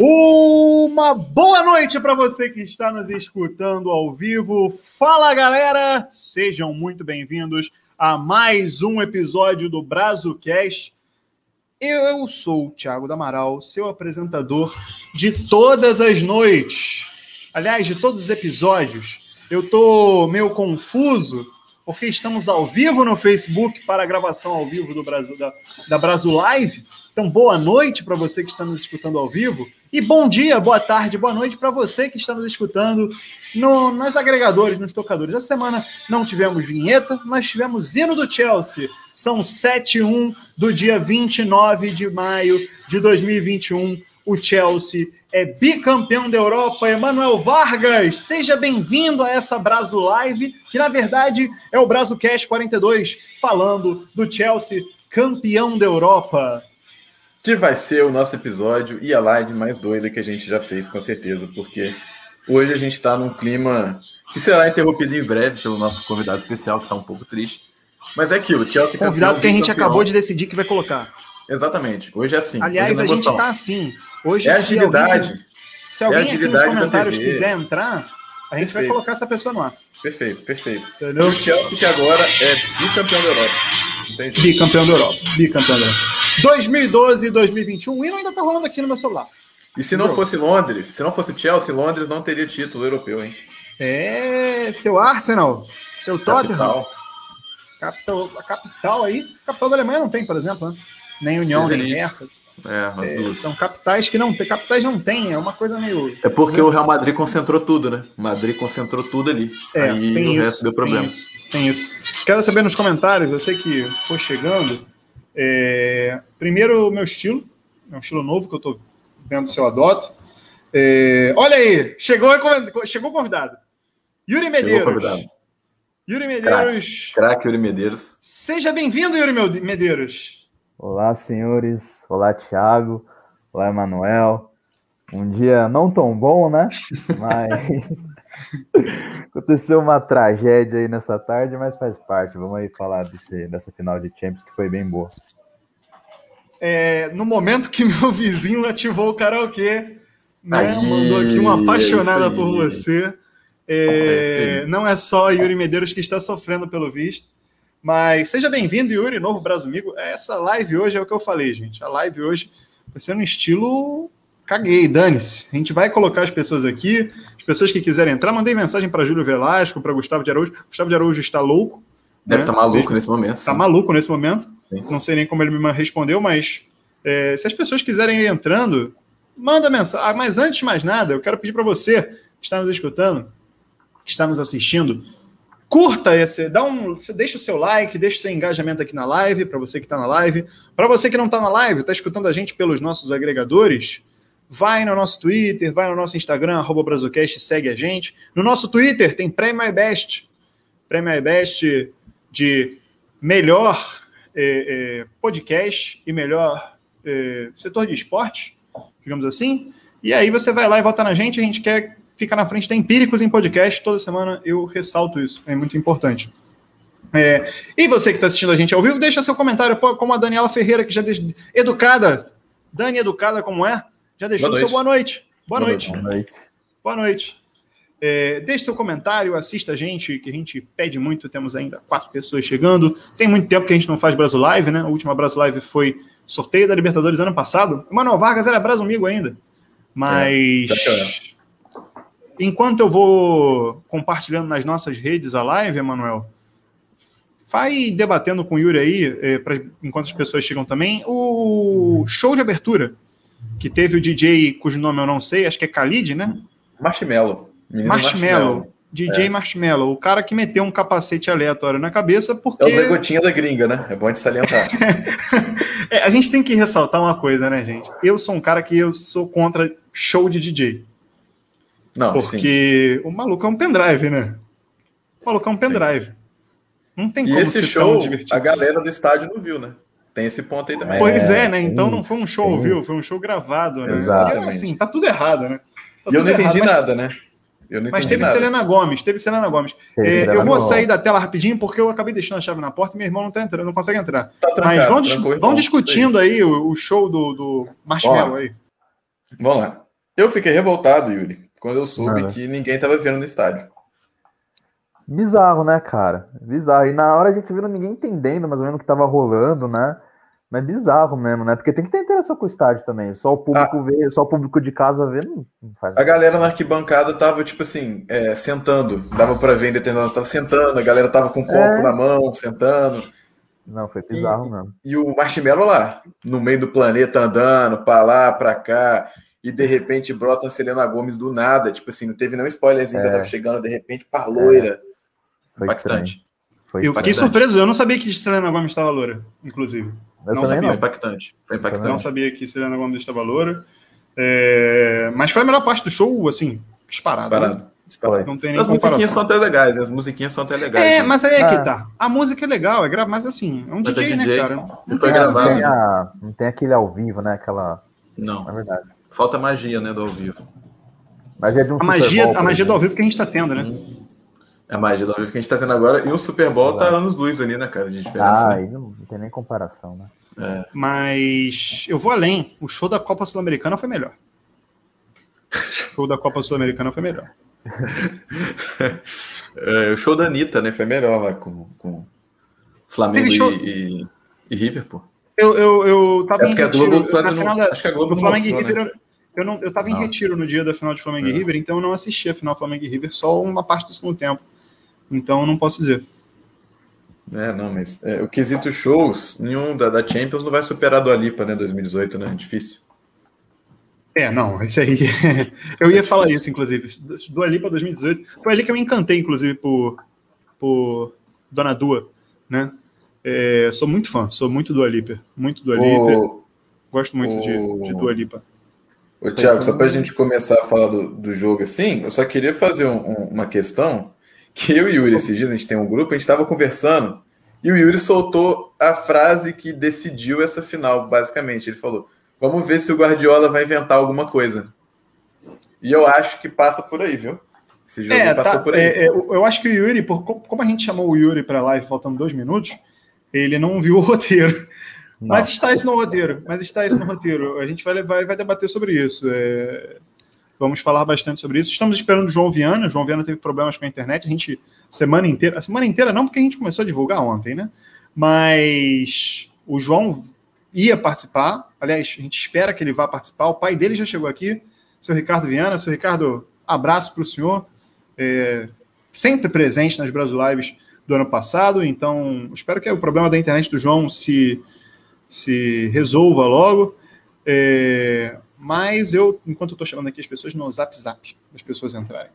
Uma boa noite para você que está nos escutando ao vivo. Fala galera, sejam muito bem-vindos a mais um episódio do BrazoCast. Eu sou o Thiago Damaral, seu apresentador de todas as noites. Aliás, de todos os episódios. Eu tô meio confuso porque estamos ao vivo no Facebook para a gravação ao vivo do Brasil da, da Brasil Live. Então, boa noite para você que está nos escutando ao vivo. E bom dia, boa tarde, boa noite para você que está nos escutando no, nos agregadores, nos tocadores. Essa semana não tivemos vinheta, mas tivemos hino do Chelsea. São 7 e 1 do dia 29 de maio de 2021. O Chelsea é bicampeão da Europa. Emanuel Vargas, seja bem-vindo a essa Brazo Live, que na verdade é o Brazo Cash 42, falando do Chelsea campeão da Europa. Que vai ser o nosso episódio e a live mais doida que a gente já fez, com certeza, porque hoje a gente está num clima que será interrompido em breve pelo nosso convidado especial, que está um pouco triste. Mas é aquilo, Chelsea Convidado que a gente campeão. acabou de decidir que vai colocar. Exatamente, hoje é assim. Aliás, é a gente está assim. Hoje, é agilidade. Se alguém, se alguém é aqui nos comentários quiser entrar, a gente perfeito. vai colocar essa pessoa no ar. Perfeito, perfeito. Entendeu? O Chelsea que agora é bicampeão da Europa. Bicampeão da Europa. Bicampeão da Europa. 2012 e 2021, o hino ainda tá rolando aqui no meu celular. E se não fosse Londres, se não fosse Chelsea, Londres não teria título europeu, hein? É, seu Arsenal, seu Tottenham. Capital, a capital aí, a capital da Alemanha não tem, por exemplo, né? nem União, nem Merkel. É, as é, duas. São capitais que não tem, capitais não tem, é uma coisa meio. É porque o Real Madrid concentrou tudo, né? O Madrid concentrou tudo ali. É, Aí tem o isso, resto deu problema. Tem isso, tem isso. Quero saber nos comentários, eu sei que foi chegando. É, primeiro, o meu estilo. É um estilo novo que eu tô vendo se eu adoto. É, olha aí, chegou, chegou o convidado. Yuri Medeiros. Convidado. Yuri Medeiros. Craque Yuri Medeiros. Seja bem-vindo, Yuri Medeiros. Olá, senhores. Olá, Thiago. Olá, Emanuel. Um dia não tão bom, né? Mas aconteceu uma tragédia aí nessa tarde, mas faz parte. Vamos aí falar desse, dessa final de Champions que foi bem boa. É, no momento que meu vizinho ativou o karaokê, né? Aí, mandou aqui uma apaixonada por você. É, não é só Yuri Medeiros que está sofrendo pelo visto. Mas seja bem-vindo, Yuri, novo Brasumigo. Essa live hoje é o que eu falei, gente. A live hoje vai ser no estilo caguei, dane-se. A gente vai colocar as pessoas aqui, as pessoas que quiserem entrar. Mandei mensagem para Júlio Velasco, para Gustavo de Araújo. Gustavo de Araújo está louco. Deve estar né? tá maluco nesse momento. Está maluco nesse momento. Sim. Não sei nem como ele me respondeu, mas é, se as pessoas quiserem ir entrando, manda mensagem. Ah, mas antes de mais nada, eu quero pedir para você que está nos escutando, que está nos assistindo, curta esse, dá um, deixa o seu like, deixa o seu engajamento aqui na live, para você que está na live. Para você que não está na live, está escutando a gente pelos nossos agregadores, vai no nosso Twitter, vai no nosso Instagram, arroba segue a gente. No nosso Twitter tem Prêmio iBest, Prêmio iBest de melhor é, é, podcast e melhor é, setor de esporte, digamos assim. E aí você vai lá e vota na gente, a gente quer fica na frente da Empíricos em podcast. Toda semana eu ressalto isso, é muito importante. É, e você que está assistindo a gente ao vivo, deixa seu comentário, como a Daniela Ferreira, que já de, educada, Dani educada como é, já deixou boa seu boa noite. Boa, boa noite. Boa noite. Boa noite. É, deixe seu comentário, assista a gente, que a gente pede muito. Temos ainda quatro pessoas chegando. Tem muito tempo que a gente não faz Brasil Live, né? A última Brasil Live foi sorteio da Libertadores ano passado. O Manuel Vargas era Brasil amigo ainda. Mas. É, enquanto eu vou compartilhando nas nossas redes a live, Emanuel, vai debatendo com o Yuri aí, é, pra, enquanto as pessoas chegam também, o show de abertura, que teve o DJ cujo nome eu não sei, acho que é Khalid, né? Marshmello. Marshmello. DJ é. Marshmello, o cara que meteu um capacete aleatório na cabeça porque... É o Zé Gotinha da gringa, né? É bom de salientar. é, a gente tem que ressaltar uma coisa, né, gente? Eu sou um cara que eu sou contra show de DJ. Não, Porque sim. o maluco é um pendrive, né? O maluco é um pendrive. Sim. Não tem como E esse show, a galera do estádio não viu, né? Tem esse ponto aí também. Pois é, né? Então não foi um show, viu? Foi um show gravado, né? Exatamente. E, assim, tá tudo errado, né? e eu não entendi errado, nada, mas... né? mas teve nada. Selena Gomes, teve Selena Gomes. É, eu vou sair da tela rapidinho porque eu acabei deixando a chave na porta e meu irmão não tá entrando, não consegue entrar. Tá trancado, mas vão, dis vão discutindo aí o, o, show do, do Marshmallow aí. Vamos lá. Eu fiquei revoltado, Yuri, quando eu soube que ninguém tava vendo no estádio. Bizarro, né, cara? Bizarro. E na hora a gente viu ninguém entendendo mais ou menos o que tava rolando, né? Mas é bizarro mesmo, né? Porque tem que ter interação com o estádio também. Só o público ah, vê, só o público de casa vê, não, faz. A galera na arquibancada tava, tipo assim, é, sentando. Dava para ver em determinado. Tava sentando, a galera tava com um copo é... na mão, sentando. Não, foi bizarro e, mesmo. E o Marshmallow lá, no meio do planeta, andando pra lá, pra cá. E de repente brota a Selena Gomes do nada. Tipo assim, não teve nenhum spoilerzinho é. que tava chegando, de repente, pra loira. É. Foi Impactante. Foi eu fiquei surpreso, eu não sabia que Selena Gomes estava loura, inclusive. Eu não sabia. Não. Impactante. Foi impactante. Não sabia que Selena Gomes estava loura. É... Mas foi a melhor parte do show, assim, disparado. Disparado. Né? disparado. Não tem as musiquinhas são até legais, as musiquinhas são até legais. É, né? mas aí é que tá. A música é legal, é gra... mas assim, é um DJ, é DJ, né, cara? Não, foi gravado. Não tem, a... não tem aquele ao vivo, né? Aquela. Não. É verdade. Falta magia, né, do ao vivo. Magia de um a magia, Bowl, a magia do ao vivo que a gente tá tendo, né? Hum. É a magia do ao vivo que a gente tá tendo agora. E o Super Bowl tá anos luz ali, né, cara, de diferença. Ah, aí não, não tem nem comparação, né? É. Mas eu vou além. O show da Copa Sul-Americana foi melhor. O show da Copa Sul-Americana foi melhor. é, o show da Anitta, né? Foi melhor lá com, com Flamengo e, e, e, River, pô. Eu, eu, eu tava é em retiro. Não, da, acho que a Globo Flamengo mostrou, River, né? eu, não, eu tava em retiro no dia da final de Flamengo é. e River, então eu não assisti a final Flamengo e River, só uma parte do segundo tempo. Então eu não posso dizer. É, não, mas é, o quesito shows, nenhum da, da, Champions não vai superar do Alipa, né, 2018, né? Difícil. É, não, isso aí. eu ia é falar isso, inclusive. Do Alipa 2018. Foi ali que eu me encantei, inclusive, por, por Dona Dua, né? É, sou muito fã, sou muito do Alipa. Muito do Alipa. Gosto muito o... de, de Dua Lipa. Ô, Thiago, só para a gente começar a falar do, do jogo assim, eu só queria fazer um, um, uma questão que eu e o Yuri, esses dias, a gente tem um grupo, a gente estava conversando e o Yuri soltou a frase que decidiu essa final, basicamente. Ele falou: Vamos ver se o Guardiola vai inventar alguma coisa. E eu acho que passa por aí, viu? Esse jogo é, passou tá, por aí. É, é, eu acho que o Yuri, por, como a gente chamou o Yuri para live faltando dois minutos, ele não viu o roteiro. Não. Mas está isso no roteiro. Mas está isso no roteiro. A gente vai, levar, vai debater sobre isso. É... Vamos falar bastante sobre isso. Estamos esperando o João Viana. O João Viana teve problemas com a internet. A gente, semana inteira. A semana inteira não, porque a gente começou a divulgar ontem, né? Mas o João ia participar. Aliás, a gente espera que ele vá participar. O pai dele já chegou aqui, seu Ricardo Viana. Seu Ricardo, abraço para o senhor. É... sempre presente nas Brasil Lives do ano passado. Então, espero que o problema da internet do João se, se resolva logo. É, mas eu, enquanto eu estou chamando aqui as pessoas no Zap Zap, as pessoas entrarem.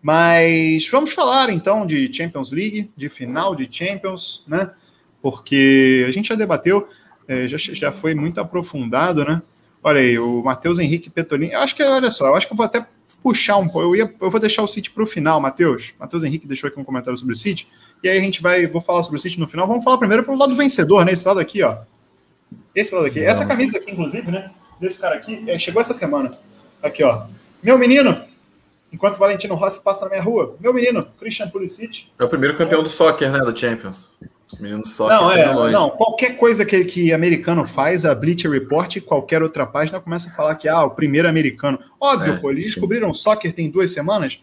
Mas vamos falar então de Champions League, de final de Champions, né? Porque a gente já debateu, é, já, já foi muito aprofundado, né? Olha aí, o Matheus Henrique Petolini. Eu acho que, olha só, eu acho que eu vou até puxar um pouco. Eu, ia, eu vou deixar o City para o final, Matheus. Matheus Henrique deixou aqui um comentário sobre o City. E aí a gente vai, vou falar sobre o City no final. Vamos falar primeiro pelo lado vencedor, né? Esse lado aqui, ó. Esse lado aqui. Não. Essa camisa aqui, inclusive, né? desse cara aqui é, chegou essa semana. Aqui, ó. Meu menino, enquanto Valentino Rossi passa na minha rua, meu menino, Christian Pulisic. É o primeiro campeão do soccer, né, do Champions. menino do soccer. Não, é, não, qualquer coisa que, que americano faz, a Bleacher Report e qualquer outra página começa a falar que, ah, o primeiro americano. Óbvio, é, pô, eles sim. descobriram soccer tem duas semanas.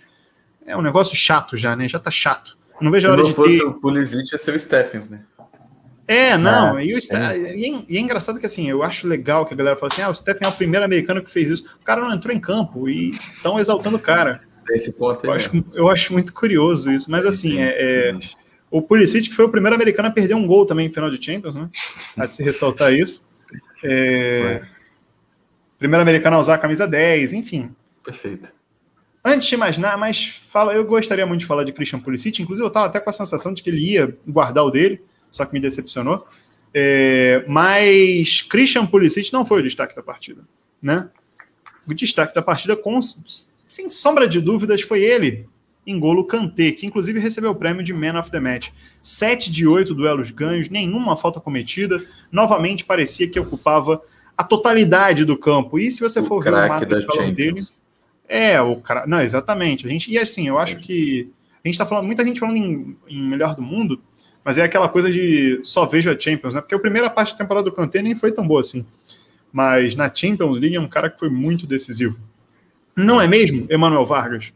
É um negócio chato já, né? Já tá chato. Não vejo a hora Se não fosse ter... o Pulisic, ia ser o Stephens, né? É, não, é, e, o, é. E, é, e, é, engraçado que assim, eu acho legal que a galera fala assim: ah, o Stephen é o primeiro americano que fez isso. O cara não entrou em campo e estão exaltando o cara. Esse ponto eu, acho, eu acho muito curioso isso, mas assim, é, é o Pulisic que foi o primeiro americano a perder um gol também em final de Champions, né? Há de se ressaltar isso. É, primeiro americano a usar a camisa 10, enfim. Perfeito. Antes de mais nada, mas fala, eu gostaria muito de falar de Christian Pulisic, inclusive eu estava até com a sensação de que ele ia guardar o dele só que me decepcionou. É, mas Christian Pulisic não foi o destaque da partida, né? O destaque da partida, com, sem sombra de dúvidas, foi ele, Engolo Kanté, que inclusive recebeu o prêmio de Man of the Match. Sete de oito duelos ganhos, nenhuma falta cometida. Novamente parecia que ocupava a totalidade do campo. E se você o for ver o mapa de dele, É, o cara. Não, exatamente. A gente, e assim, eu acho que. A gente tá falando, muita gente falando em, em melhor do mundo, mas é aquela coisa de só vejo a Champions, né? Porque a primeira parte da temporada do Kanté nem foi tão boa assim. Mas na Champions League é um cara que foi muito decisivo. Não é mesmo, Emanuel Vargas?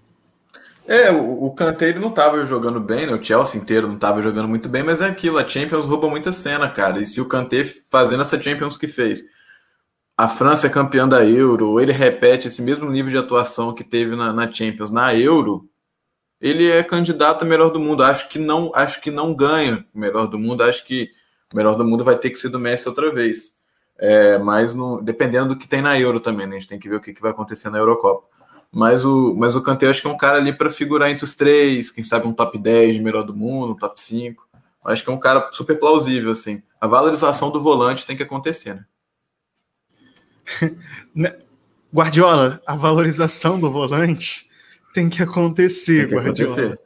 É, o, Kanté não estava jogando bem, né? O Chelsea inteiro não estava jogando muito bem, mas é aquilo, a Champions rouba muita cena, cara. E se o Kanté fazendo essa Champions que fez, a França é campeã da Euro, ele repete esse mesmo nível de atuação que teve na, na Champions na Euro, ele é candidato a melhor do mundo. Acho que não, acho que não ganha o melhor do mundo. Acho que o melhor do mundo vai ter que ser do Messi outra vez. É, mas no, dependendo do que tem na Euro também, né? A gente tem que ver o que, que vai acontecer na Eurocopa. Mas o, mas o Kanté acho que é um cara ali para figurar entre os três, quem sabe um top 10 de melhor do mundo, um top 5. Acho que é um cara super plausível, assim. A valorização do volante tem que acontecer, né? Né? Guardiola, a valorização do volante tem que acontecer, tem que Guardiola. Acontecer.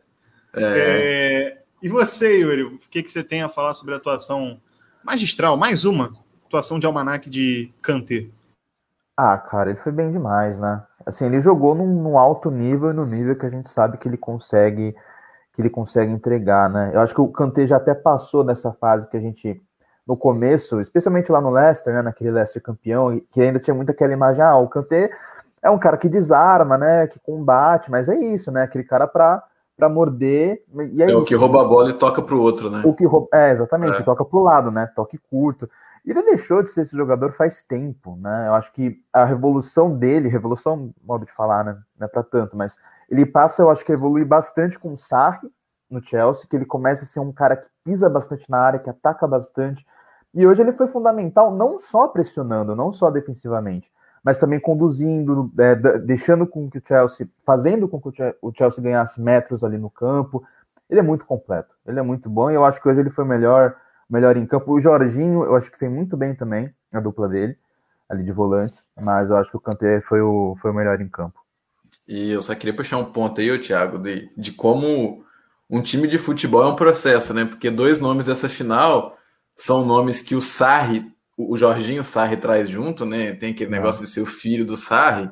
É... É... E você, Yuri, o que, que você tem a falar sobre a atuação magistral, mais uma atuação de almanac de Kanté? Ah, cara, ele foi bem demais, né? Assim, ele jogou num, num, alto nível e no nível que a gente sabe que ele consegue que ele consegue entregar, né? Eu acho que o Kanté já até passou dessa fase que a gente no começo, especialmente lá no Leicester, né, naquele Leicester campeão, que ainda tinha muito aquela imagem, ah, o Kanté é um cara que desarma, né, que combate, mas é isso, né, aquele cara para para morder. E é, é o que rouba a bola e toca para o outro, né? O que rouba, é exatamente, é. toca para o lado, né? Toque curto. E ele deixou de ser esse jogador faz tempo, né? Eu acho que a revolução dele, revolução, modo de falar, né? Não é para tanto, mas ele passa, eu acho que evolui bastante com o Sarri no Chelsea, que ele começa a ser um cara que pisa bastante na área, que ataca bastante. E hoje ele foi fundamental, não só pressionando, não só defensivamente, mas também conduzindo, é, deixando com que o Chelsea, fazendo com que o Chelsea ganhasse metros ali no campo. Ele é muito completo, ele é muito bom e eu acho que hoje ele foi melhor, melhor em campo. O Jorginho, eu acho que fez muito bem também, a dupla dele, ali de volantes, mas eu acho que o Kanté foi o, foi o melhor em campo. E eu só queria puxar um ponto aí, Thiago, de, de como um time de futebol é um processo, né? Porque dois nomes dessa final são nomes que o Sarri o Jorginho Sarri traz junto, né? Tem aquele negócio de ser o filho do Sarri.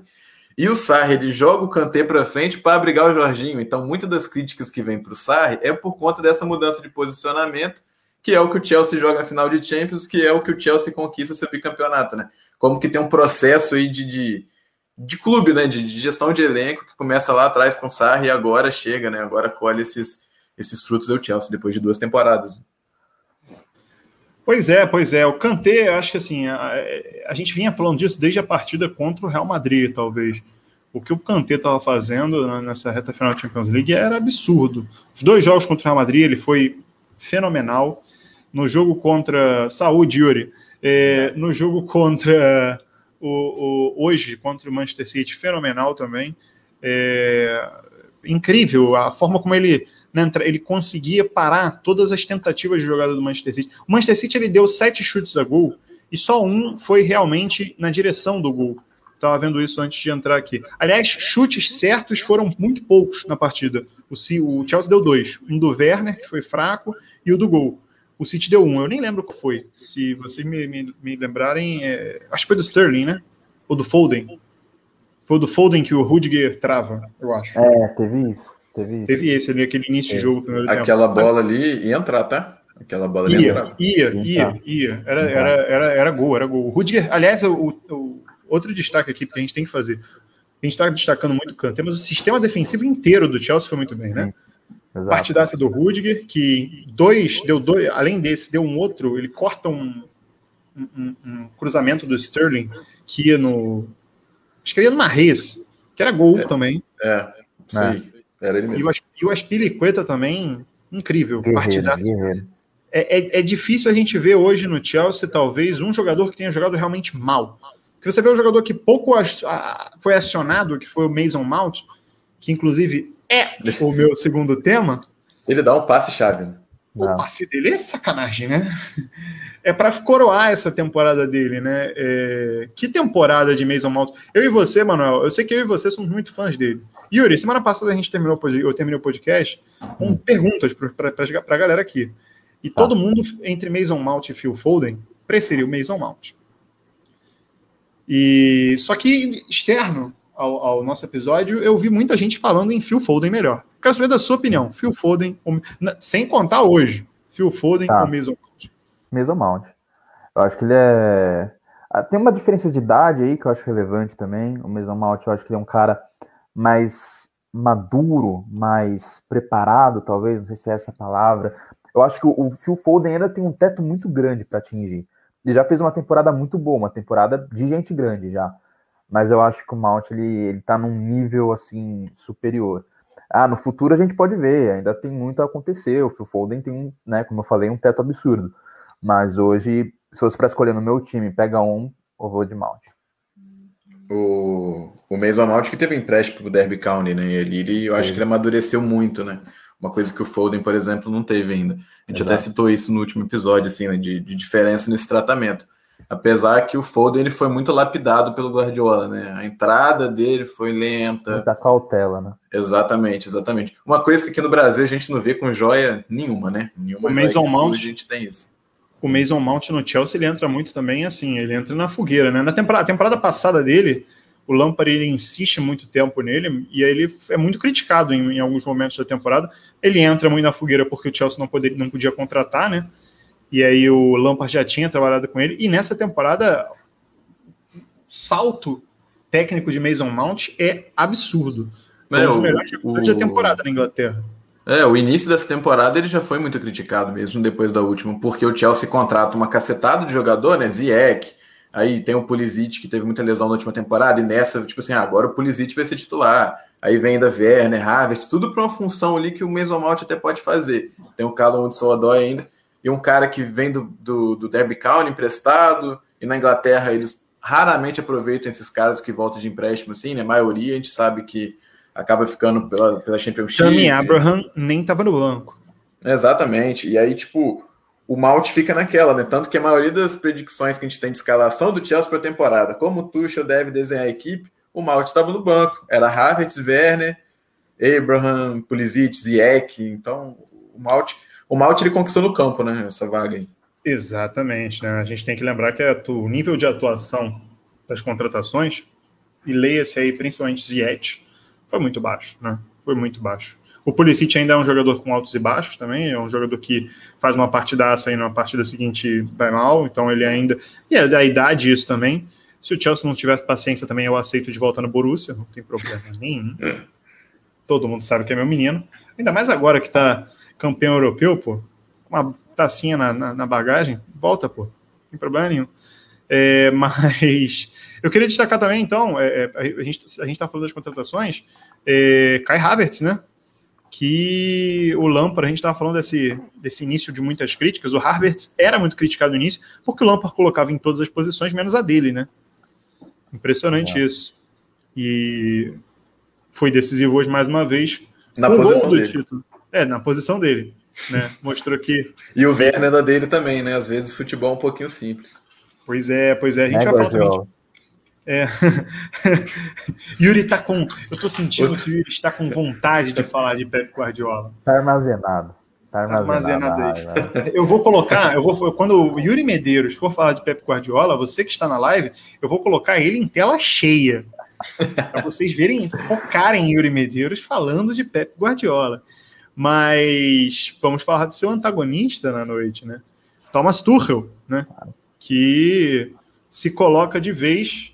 E o Sarri ele joga o Kanté para frente para abrigar o Jorginho. Então, muitas das críticas que vêm para o Sarri é por conta dessa mudança de posicionamento, que é o que o Chelsea joga na final de Champions, que é o que o Chelsea conquista seu bicampeonato, né? Como que tem um processo aí de, de, de clube, né? De, de, gestão de elenco que começa lá atrás com o Sarri e agora chega, né? Agora colhe esses, esses frutos do Chelsea depois de duas temporadas. Pois é, pois é. O Kanté, acho que assim, a, a, gente vinha falando disso desde a partida contra o Real Madrid, talvez. O que o Kanté estava fazendo nessa reta final da Champions League era absurdo. Os dois jogos contra o Real Madrid, ele foi fenomenal. No jogo contra. Saúde, Yuri. É, no jogo contra. O, o, hoje, contra o Manchester City, fenomenal também. É, incrível a forma como ele ele conseguia parar todas as tentativas de jogada do Manchester City. O Manchester City ele deu sete chutes a gol e só um foi realmente na direção do gol. Estava vendo isso antes de entrar aqui. Aliás, chutes certos foram muito poucos na partida. O, Chelsea deu dois. Um do Werner, que foi fraco, e o do gol. O City deu um. Eu nem lembro o que foi. Se vocês me, me, me lembrarem, é... acho que foi do Sterling, né? Ou do Foden. Foi do Foden que o Rudiger trava, eu acho. É, teve isso. Teve, Teve esse ali, aquele início é. de jogo. Primeiro Aquela tempo. bola ali ia entrar, tá? Aquela bola ia, ia, ia, ia, ia. Era, era, era, era gol, era gol. O Rudiger, aliás, o, o, outro destaque aqui, porque a gente tem que fazer. A gente está destacando muito o Kanté, mas o sistema defensivo inteiro do Chelsea foi muito bem, né? Exato. Partidaça do Rudiger, que dois, deu dois, além desse, deu um outro, ele corta um, um, um cruzamento do Sterling que ia no. Acho que ia no Marrez, que era gol é, também. É, sim. É. Era ele mesmo. E o Aspilicueta também, incrível. Partidaço. É, é, é, difícil a gente ver hoje no Chelsea, talvez, um jogador que tenha jogado realmente mal. Porque você vê um jogador que pouco foi acionado, que foi o Mason Mount, que inclusive é o meu segundo tema. Ele dá um passe-chave. Né? O passe dele é sacanagem, né? É para coroar essa temporada dele, né? É... Que temporada de Mason Mount. Eu e você, Manuel, eu sei que eu e você somos muito fãs dele. Yuri, semana passada a gente terminou, eu terminei o podcast com perguntas para a galera aqui. E tá. todo mundo, entre Mason Mount e Phil Foden, preferiu Mason Mount. E só que externo ao, ao, nosso episódio, eu vi muita gente falando em Phil Foden melhor. Quero saber da sua opinião. Phil Foden, sem contar hoje, Phil Foden tá. ou Mason Mount? Mason Mount. Eu acho que ele é... Ah, tem uma diferença de idade aí que eu acho relevante também. O Mason Mount, eu acho que ele é um cara mais maduro, mais preparado, talvez, não sei se é essa a palavra. Eu acho que o Phil Foden ainda tem um teto muito grande para atingir. Ele já fez uma temporada muito boa, uma temporada de gente grande já. Mas eu acho que o Mount ele, ele tá num nível assim superior. Ah, no futuro a gente pode ver, ainda tem muito a acontecer. O Phil Foden tem, né, como eu falei, um teto absurdo. Mas hoje, se fosse para escolher no meu time, pega um, eu vou de Mount. O, o Mason Mount que teve empréstimo pro Derby County, né? Ele, ele, eu acho que ele amadureceu muito, né? Uma coisa que o Foden, por exemplo, não teve ainda. A gente Exato. até citou isso no último episódio, assim, né, de, de, diferença nesse tratamento. Apesar que o Foden ele foi muito lapidado pelo Guardiola, né? A entrada dele foi lenta. Muita cautela, né? Exatamente, exatamente. Uma coisa que aqui no Brasil a gente não vê com joia nenhuma, né? Nenhuma o Mason Mount, a gente tem isso. O Mason Mount no Chelsea ele entra muito também assim, ele entra na fogueira, né? Na temporada, temporada passada dele, o Lampard ele insiste muito tempo nele e aí ele é muito criticado em, em, alguns momentos da temporada. Ele entra muito na fogueira porque o Chelsea não, poder, não podia contratar, né? E aí o Lampard já tinha trabalhado com ele. E nessa temporada, salto técnico de Mason Mount é absurdo. É, um dos melhores o, da temporada na Inglaterra. É, o início dessa temporada ele já foi muito criticado mesmo depois da última, porque o Chelsea contrata uma cacetada de jogador, né? Ziyech, Aí tem o Pulisic, que teve muita lesão na última temporada, e nessa, tipo assim, ah, agora o Pulisic vai ser titular. Aí vem da Werner, Havertz, tudo para uma função ali que o Mason Mount até pode fazer. Tem o Callum Hudson-Odoi ainda, e um cara que vem do, do, do Derby County emprestado, e na Inglaterra eles raramente aproveitam esses caras que voltam de empréstimo, assim, né? A maioria a gente sabe que acaba ficando pela, pela Championship. Tammy Abraham nem estava no banco. Exatamente. E aí, tipo, o Malte fica naquela, né? Tanto que a maioria das predicções que a gente tem de escalação do Chelsea para a temporada, como o Tuchel deve desenhar a equipe, o Malte estava no banco. Era Havertz, Werner, Abraham, Pulisic, Ziyech. Então, o Malte, o Malte ele conquistou no campo, né? Essa vaga aí. Exatamente, né? A gente tem que lembrar que o nível de atuação das contratações, e leia-se aí principalmente Ziyech, foi muito baixo, né? Foi muito baixo. O Pulisic ainda é um jogador com altos e baixos também, é um jogador que faz uma partidaça e na partida seguinte vai mal, então ele ainda. E é da idade isso também. Se o Chelsea não tivesse paciência também, eu aceito de volta no Borussia, não tem problema nenhum. Todo mundo sabe que é meu menino. Ainda mais agora que tá campeão europeu, pô, uma tacinha na, na, na bagagem, volta, pô, não tem problema nenhum. É, mas eu queria destacar também, então, é, é a gente a está falando das contratações, é, Kai Havertz, né? que o Lampard, a gente estava falando desse, desse início de muitas críticas, o Harvard era muito criticado no início, porque o Lampard colocava em todas as posições, menos a dele, né? Impressionante é. isso. E foi decisivo hoje mais uma vez. Na posição dele. Título. É, na posição dele. Né? Mostrou que. e o Werner é da dele também, né? Às vezes futebol é um pouquinho simples. Pois é, pois é. A gente é, vai falar também. É. Yuri tá com. Eu tô sentindo que o Yuri está com vontade de falar de Pep Guardiola. Tá armazenado. Tá armazenado. Tá armazenado aí. Eu vou colocar, eu vou, quando o Yuri Medeiros for falar de Pep Guardiola, você que está na live, eu vou colocar ele em tela cheia. para vocês verem, focarem em Yuri Medeiros falando de Pep Guardiola. Mas vamos falar do seu antagonista na noite, né? Thomas Tuchel, né? Que se coloca de vez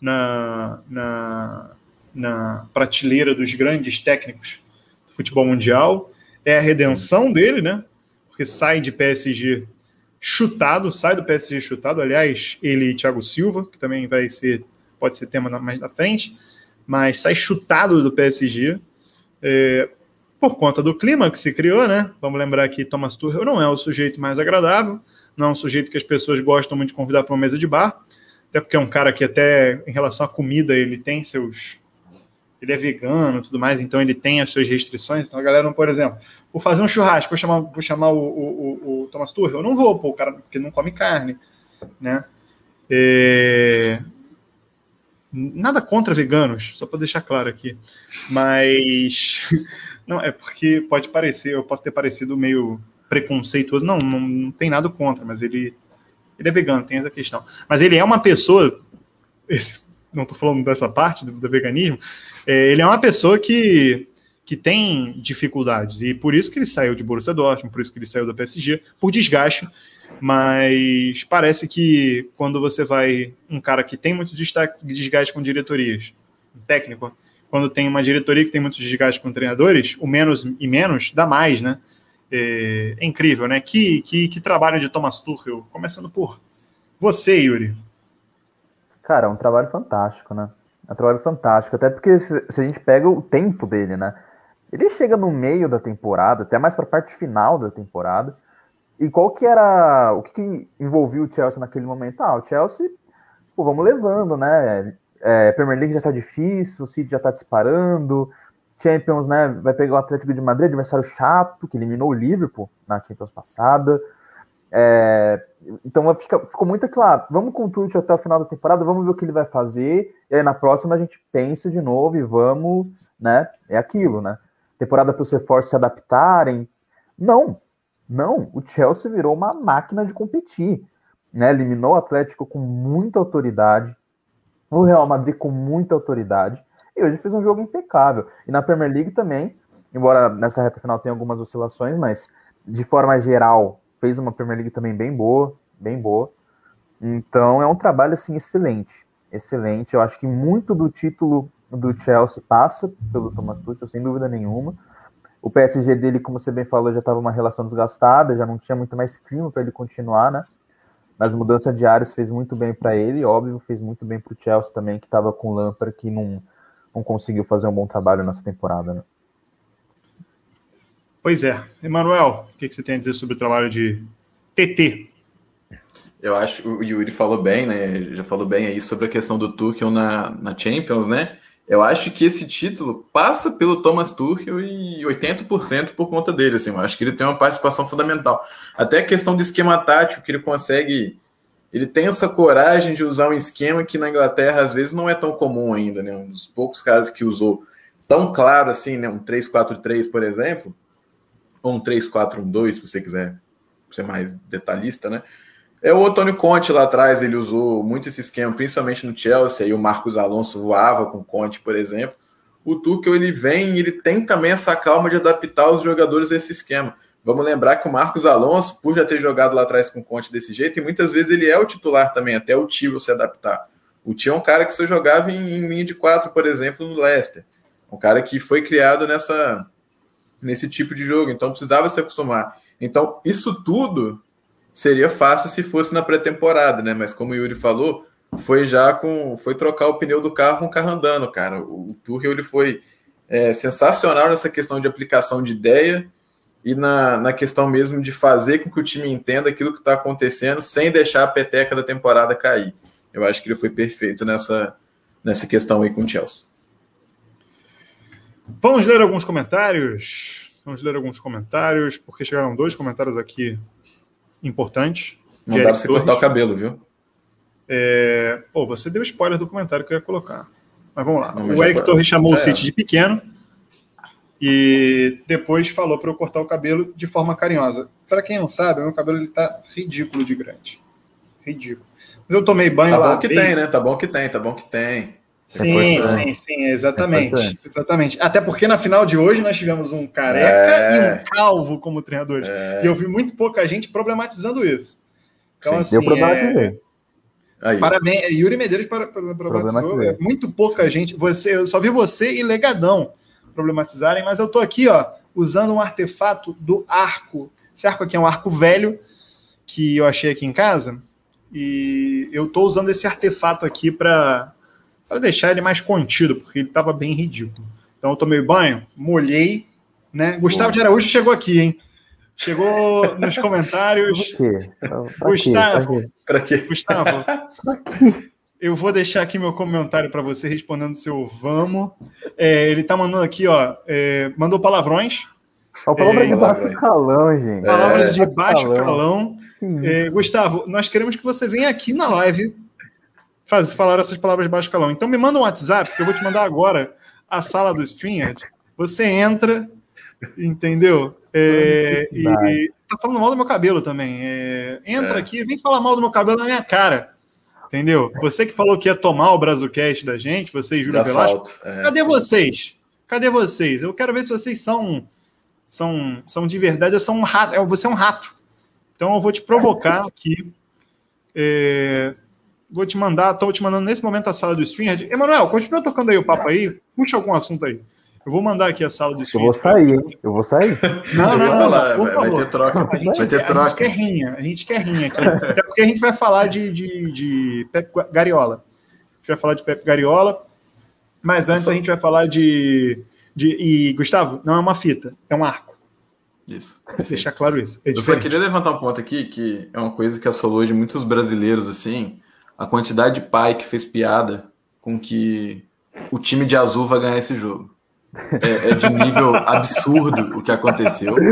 na, na, na prateleira dos grandes técnicos do futebol mundial. É a redenção dele, né? Porque sai de PSG chutado, sai do PSG chutado. Aliás, ele e Thiago Silva, que também vai ser, pode ser tema mais na frente, mas sai chutado do PSG. É, por conta do clima que se criou, né? Vamos lembrar que Thomas Tuchel não é o sujeito mais agradável, não é um sujeito que as pessoas gostam muito de convidar para uma mesa de bar até porque é um cara que até em relação à comida ele tem seus ele é vegano tudo mais, então ele tem as suas restrições. Então a galera, por exemplo, vou fazer um churrasco, vou chamar, vou chamar o, o, o Thomas Tuchel, eu não vou, pô, o cara porque não come carne, né? É... Nada contra veganos, só para deixar claro aqui, mas não é porque pode parecer, eu posso ter parecido meio preconceituoso, não, não, não tem nada contra, mas ele ele é vegano, tem essa questão. Mas ele é uma pessoa. não estou falando dessa parte do, do veganismo, é, ele é uma pessoa que, que tem dificuldades, e por isso que ele saiu de Borussia Dortmund, por isso que ele saiu da PSG, por desgaste, mas parece que quando você vai, um cara que tem muito destaque, desgaste com diretorias, um técnico, quando tem uma diretoria que tem muito desgaste com treinadores, o menos e menos dá mais, né? É, é incrível, né? Que, que, que trabalho de Thomas Tuchel, começando por você, Yuri. Cara, é um trabalho fantástico, né? É um trabalho fantástico, até porque se, se a gente pega o tempo dele, né? Ele chega no meio da temporada, até mais para a parte final da temporada. E qual que era. O que, que, envolvia o Chelsea naquele momento? Ah, o Chelsea, pô, vamos levando, né? É, Premier League já tá difícil, o City já tá disparando. Champions, né? Vai pegar o Atlético de Madrid, adversário chato, que eliminou o Liverpool na Champions passada. É, então fica, ficou muito claro. Vamos com o Tuchel até o final da temporada, vamos ver o que ele vai fazer. E aí na próxima a gente pensa de novo e vamos, né? É aquilo, né? Temporada para os reforços se adaptarem. Não, não. O Chelsea virou uma máquina de competir. Né? Eliminou o Atlético com muita autoridade, o Real Madrid com muita autoridade. E hoje fez um jogo impecável. E na Premier League também, embora nessa reta final tenha algumas oscilações, mas de forma geral fez uma Premier League também bem boa, bem boa. Então é um trabalho assim excelente, excelente. Eu acho que muito do título do Chelsea passa pelo Thomas Tuchel, sem dúvida nenhuma. O PSG dele, como você bem falou, já estava uma relação desgastada, já não tinha muito mais clima para ele continuar, né? Mas mudança de áreas fez muito bem para ele, óbvio, fez muito bem para o Chelsea também, que estava com o Lampard, que não, não conseguiu fazer um bom trabalho nessa temporada, né? Pois é. Emanuel, o que, que você tem a dizer sobre o trabalho de TT? Eu acho o Yuri falou bem, né? Já falou bem aí sobre a questão do Tuchel na, na Champions, né? Eu acho que esse título passa pelo Thomas Tuchel e 80% por conta dele, assim. Eu acho que ele tem uma participação fundamental. Até a questão do esquema tático, que ele consegue... Ele tem essa coragem de usar um esquema que na Inglaterra, às vezes, não é tão comum ainda, né? Um dos poucos caras que usou tão claro assim, né? Um 3-4-3, por exemplo, ou um 3-4-1-2, se você quiser ser mais detalhista, né? É o Antônio Conte lá atrás, ele usou muito esse esquema, principalmente no Chelsea, aí o Marcos Alonso voava com Conte, por exemplo. O Tuchel, ele vem, ele tem também essa calma de adaptar os jogadores a esse esquema. Vamos lembrar que o Marcos Alonso, por já ter jogado lá atrás com Conte desse jeito, e muitas vezes ele é o titular também, até o Tio se adaptar. O Tio é um cara que só jogava em, em linha de quatro, por exemplo, no Leicester. Um cara que foi criado nessa, nesse tipo de jogo, então precisava se acostumar. Então, isso tudo seria fácil se fosse na pré-temporada, né? Mas como o Yuri falou, foi já com. Foi trocar o pneu do carro com o carro andando, cara. O, o Tuchel ele foi é, sensacional nessa questão de aplicação de ideia e na, na questão mesmo de fazer com que o time entenda aquilo que está acontecendo sem deixar a peteca da temporada cair. Eu acho que ele foi perfeito nessa, nessa questão aí com o Chelsea. Vamos ler alguns comentários. Vamos ler alguns comentários, porque chegaram dois comentários aqui importantes. Não dá pra você cortar o cabelo, viu? É... Pô, você deu spoiler do comentário que eu ia colocar. Mas vamos lá. Não, o Eric Torres chamou o City de pequeno e depois falou para eu cortar o cabelo de forma carinhosa. Para quem não sabe, meu cabelo ele tá ridículo de grande. Ridículo. Mas eu tomei banho tá lá. Tá bom que tem, né? Tá bom que tem, tá bom que tem. Sim, sim, sim, exatamente. Exatamente. Até porque na final de hoje nós tivemos um careca é. e um calvo como treinadores. É. E eu vi muito pouca gente problematizando isso. Então, sim, assim. Eu problematizei. É... Parabéns, Yuri Medeiros para, para, problematizou. É muito pouca gente. Você, eu só vi você e Legadão problematizarem, mas eu tô aqui, ó, usando um artefato do arco. Esse arco aqui é um arco velho que eu achei aqui em casa. E eu tô usando esse artefato aqui para para deixar ele mais contido, porque ele estava bem ridículo. Então eu tomei banho, molhei, né? Gustavo de Araújo chegou aqui, hein? Chegou nos comentários. Gustavo, para quê? Gustavo, eu vou deixar aqui meu comentário para você respondendo seu vamos. É, ele tá mandando aqui, ó, é, mandou palavrões. O palavra é, de baixo calão, gente. Palavras de baixo calão. calão. É, Gustavo, nós queremos que você venha aqui na live faz, falar essas palavras de baixo calão. Então me manda um WhatsApp, que eu vou te mandar agora a sala do StreamYard. Você entra, entendeu? É, e tá falando mal do meu cabelo também. É, entra é. aqui, vem falar mal do meu cabelo na minha cara. Entendeu? Você que falou que ia tomar o Brazucast da gente, você e Júlio Velasco. É, cadê sim. vocês? Cadê vocês? Eu quero ver se vocês são são, são de verdade ou são um rato. É, você é um rato. Então eu vou te provocar aqui. É, vou te mandar, estou te mandando nesse momento a sala do stream. Emanuel, continua tocando aí o papo aí. Puxa algum assunto aí. Eu vou mandar aqui a sala do stream. Eu vou sair, hein? Eu vou sair. Não, não, não. Falar, vai, vai, ter troca. A gente, vai ter troca. A gente quer rinha. A gente quer rinha aqui. Até porque a gente vai falar de, de, de Pep Gariola. A gente vai falar de Pep Gariola. Mas antes Só... a gente vai falar de, de. E, Gustavo, não é uma fita, é um arco. Isso. Deixar claro isso. É eu só queria levantar um ponto aqui que é uma coisa que assolou de muitos brasileiros, assim, a quantidade de pai que fez piada com que o time de azul vai ganhar esse jogo. É, é de nível absurdo o que aconteceu.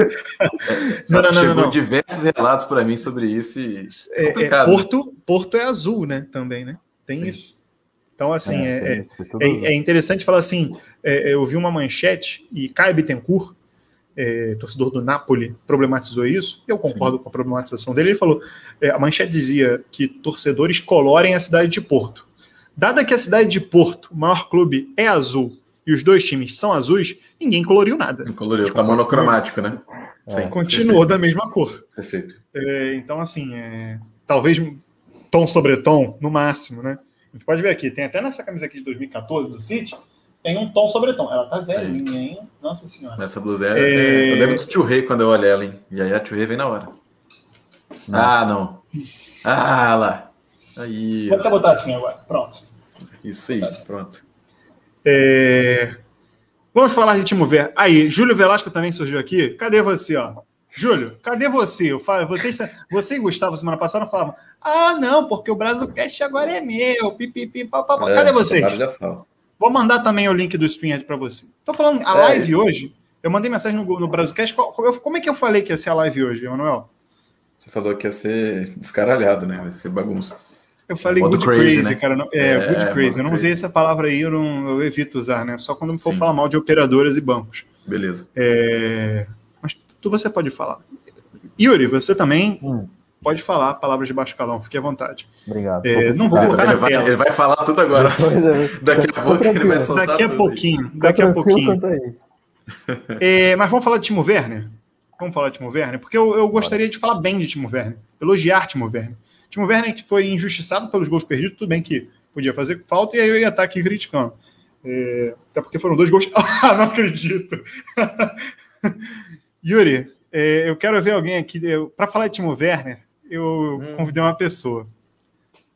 É, não, não, chegou não, diversos relatos para mim sobre isso. E é, é, é Porto, Porto é azul, né? Também, né? Tem Sim. isso. Então, assim, é, é, é, interessante falar assim: eu vi uma manchete e Caio Bittencourt, torcedor do Napoli, problematizou isso. Eu concordo Sim. com a problematização dele. Ele falou: a manchete dizia que torcedores colorem a cidade de Porto. Dada que a cidade de Porto, o maior clube, é azul e os dois times são azuis, ninguém coloriu nada. Não coloriu, tá monocromático, né? Sim, continuou perfeito. da mesma cor. Perfeito. É, então, assim, é, talvez tom sobre tom, no máximo, né? A gente pode ver aqui, tem até nessa camisa aqui de 2014 do City, tem um tom sobre tom. Ela tá velhinha, hein? Nossa senhora. Nessa blusa é, é... Eu lembro do Tio Rei quando eu olhei ela, hein? E aí a Tio Rei vem na hora. Não. Ah, não. Ah, lá. Aí. Vou até botar assim agora. Pronto. Isso aí, pronto. É... Vamos falar de Timo Ver. Aí, Júlio Velasco também surgiu aqui. Cadê você, ó? Júlio, cadê você? Eu falo, vocês, você e Gustavo, semana passada, falavam: Ah, não, porque o Brasilcast agora é meu. Pipipi, papapá. É, Cadê vocês? Vou mandar também o link do stream para você. Tô falando, a é. live hoje, eu mandei mensagem no, no Brasilcast. Como é que eu falei que ia ser a live hoje, Emanuel? Você falou que ia ser descaralhado, né? Vai ser bagunça. Eu falei good crazy, crazy né? cara. Não, é, é, good crazy. Eu não usei essa palavra aí, eu, não, eu evito usar, né? Só quando for Sim. falar mal de operadoras e bancos. Beleza. É, mas tu você pode falar. Yuri, você também hum. pode falar palavras de baixo calão, fique à vontade. Obrigado. É, não vou colocar ele, vai, ele vai falar tudo agora. daqui a pouco ele vai soltar Daqui a tudo. pouquinho, daqui a pouquinho. É, mas vamos falar de Timo Werner? Vamos falar de Timo Werner? Porque eu, eu gostaria de falar bem de Timo Werner, elogiar Timo Werner. Timo Werner que foi injustiçado pelos gols perdidos, tudo bem que podia fazer falta e aí eu ia estar aqui criticando. É, até porque foram dois gols. Ah, não acredito! Yuri, é, eu quero ver alguém aqui. Para falar de Timo Werner, eu hum. convidei uma pessoa.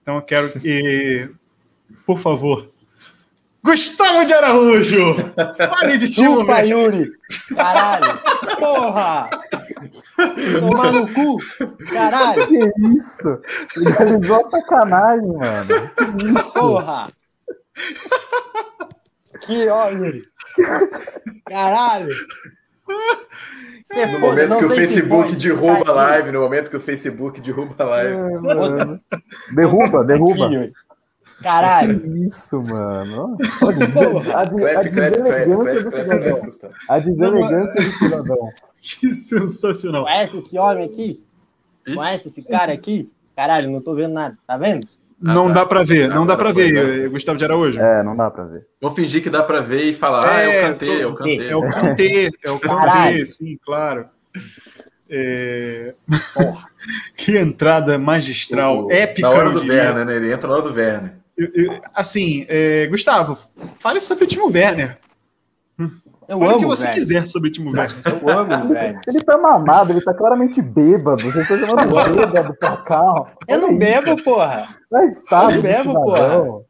Então eu quero que, por favor, Gustavo de Araújo! Fale de Timo Chupa, Yuri! Caralho! Porra! Tomar no cu! Caralho! Que isso? Legalizou a sacanagem, mano. Que isso? Porra! Que ó, Yuri! Caralho! Você no momento que o Facebook derruba a live, no momento que o Facebook derruba a live. É, derruba, derruba. Caralho. Que isso, mano. a, deselegância do cidadão. A deselegância do cidadão. Que sensacional. Conhece esse homem aqui? Conhece esse cara aqui? Caralho, não tô vendo nada. Tá vendo? Ah, não tá. dá para ver, não, dá para ver, foi, Gustavo de Araújo. É, não dá para ver. Vou fingir que dá para ver e falar, é, ah, eu cantei, eu cantei. É o cantei, é o cantei, sim, claro. É... que entrada magistral, o, épica. Na hora do Werner, né? Ele entra na hora do Werner assim, é, Gustavo, fale sobre o Timo Werner. Eu Fale amo, o que você velho. quiser sobre o Timo Werner. Eu amo, velho. Ele tá mamado, ele tá claramente bêbado. Você tá chamando bêbado pra cá. Eu não bebo, porra. Mas tá, eu bebo, porra.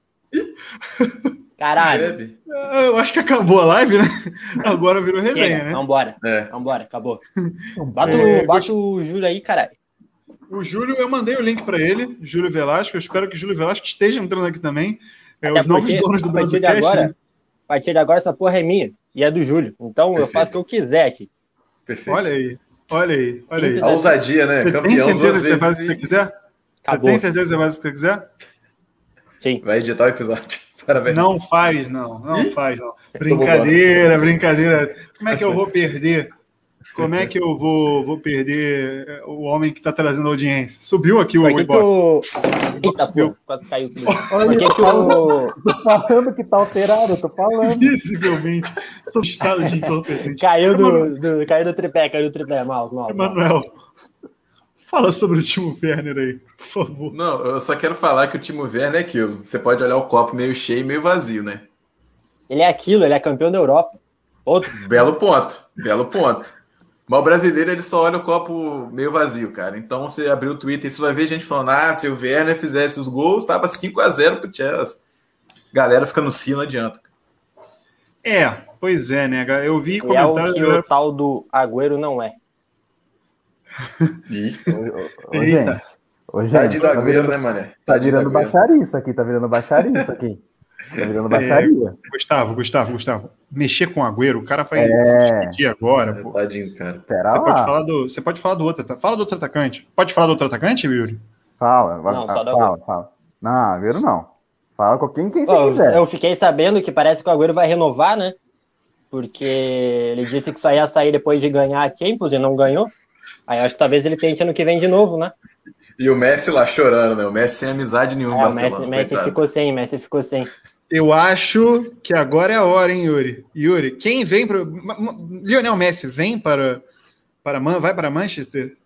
Caralho. Eu acho que acabou a live, né? Agora virou resenha, Chega, né? Vambora. É. Vambora, acabou. Bota, é, bota o Júlio aí, caralho. O Júlio, eu mandei o link para ele, Júlio Velasco. Eu espero que o Júlio Velasco esteja entrando aqui também. É, os novos donos do Brasil agora, né? A partir de agora, essa porra é minha e é do Júlio. Então Perfeito. eu faço o que eu quiser aqui. Perfeito. Olha aí, olha aí, olha aí. A ousadia, né? Você Campeão tem certeza que você faz o que você quiser? Acabou. Você tem certeza que você faz o que você quiser? Sim. Vai editar o episódio. Parabéns. Não faz, não. Não faz, não. Brincadeira, brincadeira. Como é que eu vou perder Como é que eu vou, vou perder é, o homem que está trazendo audiência? Subiu aqui o Por que que o... Eita, Subiu. pô, quase caiu tudo. Olha, Por que eu que o... tô falando que tá alterado, eu tô falando. Visivelmente. Sou estado de entorpecente. Caiu do, do, caiu do tripé, caiu do tripé, mal, mal. mal. Emanuel, fala sobre o Timo Werner aí, por favor. Não, eu só quero falar que o Timo Werner é aquilo. Você pode olhar o copo meio cheio e meio vazio, né? Ele é aquilo, ele é campeão da Europa. Outro. Belo ponto, belo ponto. Mas o brasileiro ele só olha o copo meio vazio, cara. Então você abrir o Twitter, você vai ver gente falando: ah, se o Werner fizesse os gols, tava 5 a 0 pro Chelsea. Galera fica no si, não adianta. É, pois é, né? Eu vi E é o comentários. o tal do Agüero não é. Ih, Ô, ô, ô, Eita. gente, ô, gente, tá Agüero, virando, né, mané? tá do virando baixaria isso aqui, tá virando baixaria isso aqui. Tá virando baixaria. Gustavo, Gustavo, Gustavo. Mexer com o Agüero, o cara vai É. se despedir agora, pô. Tadinho, cara. Pera Você lá. pode, falar do, você pode falar do outro. ata- Fala do outro atacante. Pode falar do outro atacante, Yuri? Fala, Não, dá fala, fala. Não, Agüero não. Fala com quem, quem você Pô, quiser. eu fiquei sabendo que parece que o Agüero vai renovar, né? Porque ele disse que só ia sair depois de ganhar a Champions e não ganhou. Aí acho que talvez ele tente ano que vem de novo, né? E o Messi lá chorando, né? O Messi sem amizade nenhuma. É, o Messi, Messi ficou sem, Messi ficou sem. Eu acho que agora é a hora, hein, Yuri? Yuri, quem vem para. Lionel Messi vem para. para Man, vai para Manchester?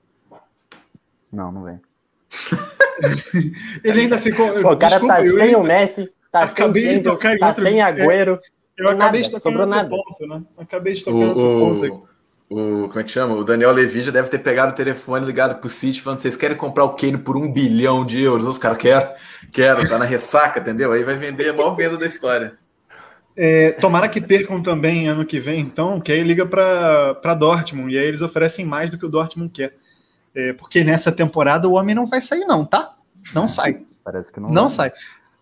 Não, não vem. Ele ainda ficou. Pô, o cara desculpa, tá sem o Messi, tá Acabei de sem Champions, tocar tá outro- sem Agüero. Eu acabei nada, de tocar outro nada. ponto, né? Acabei de tocar em outro ponto aqui. O, como é que chama? O Daniel Levy já deve ter pegado o telefone ligado pro City falando: vocês querem comprar o Kane por um bilhão de euros? Os caras, quero, quero, tá na ressaca, entendeu? Aí vai vender a maior venda da história. É, tomara que percam também ano que vem, então, que aí liga para Dortmund, e aí eles oferecem mais do que o Dortmund quer. É, porque nessa temporada o homem não vai sair, não, tá? Não sai. Parece que não. Não vai. sai.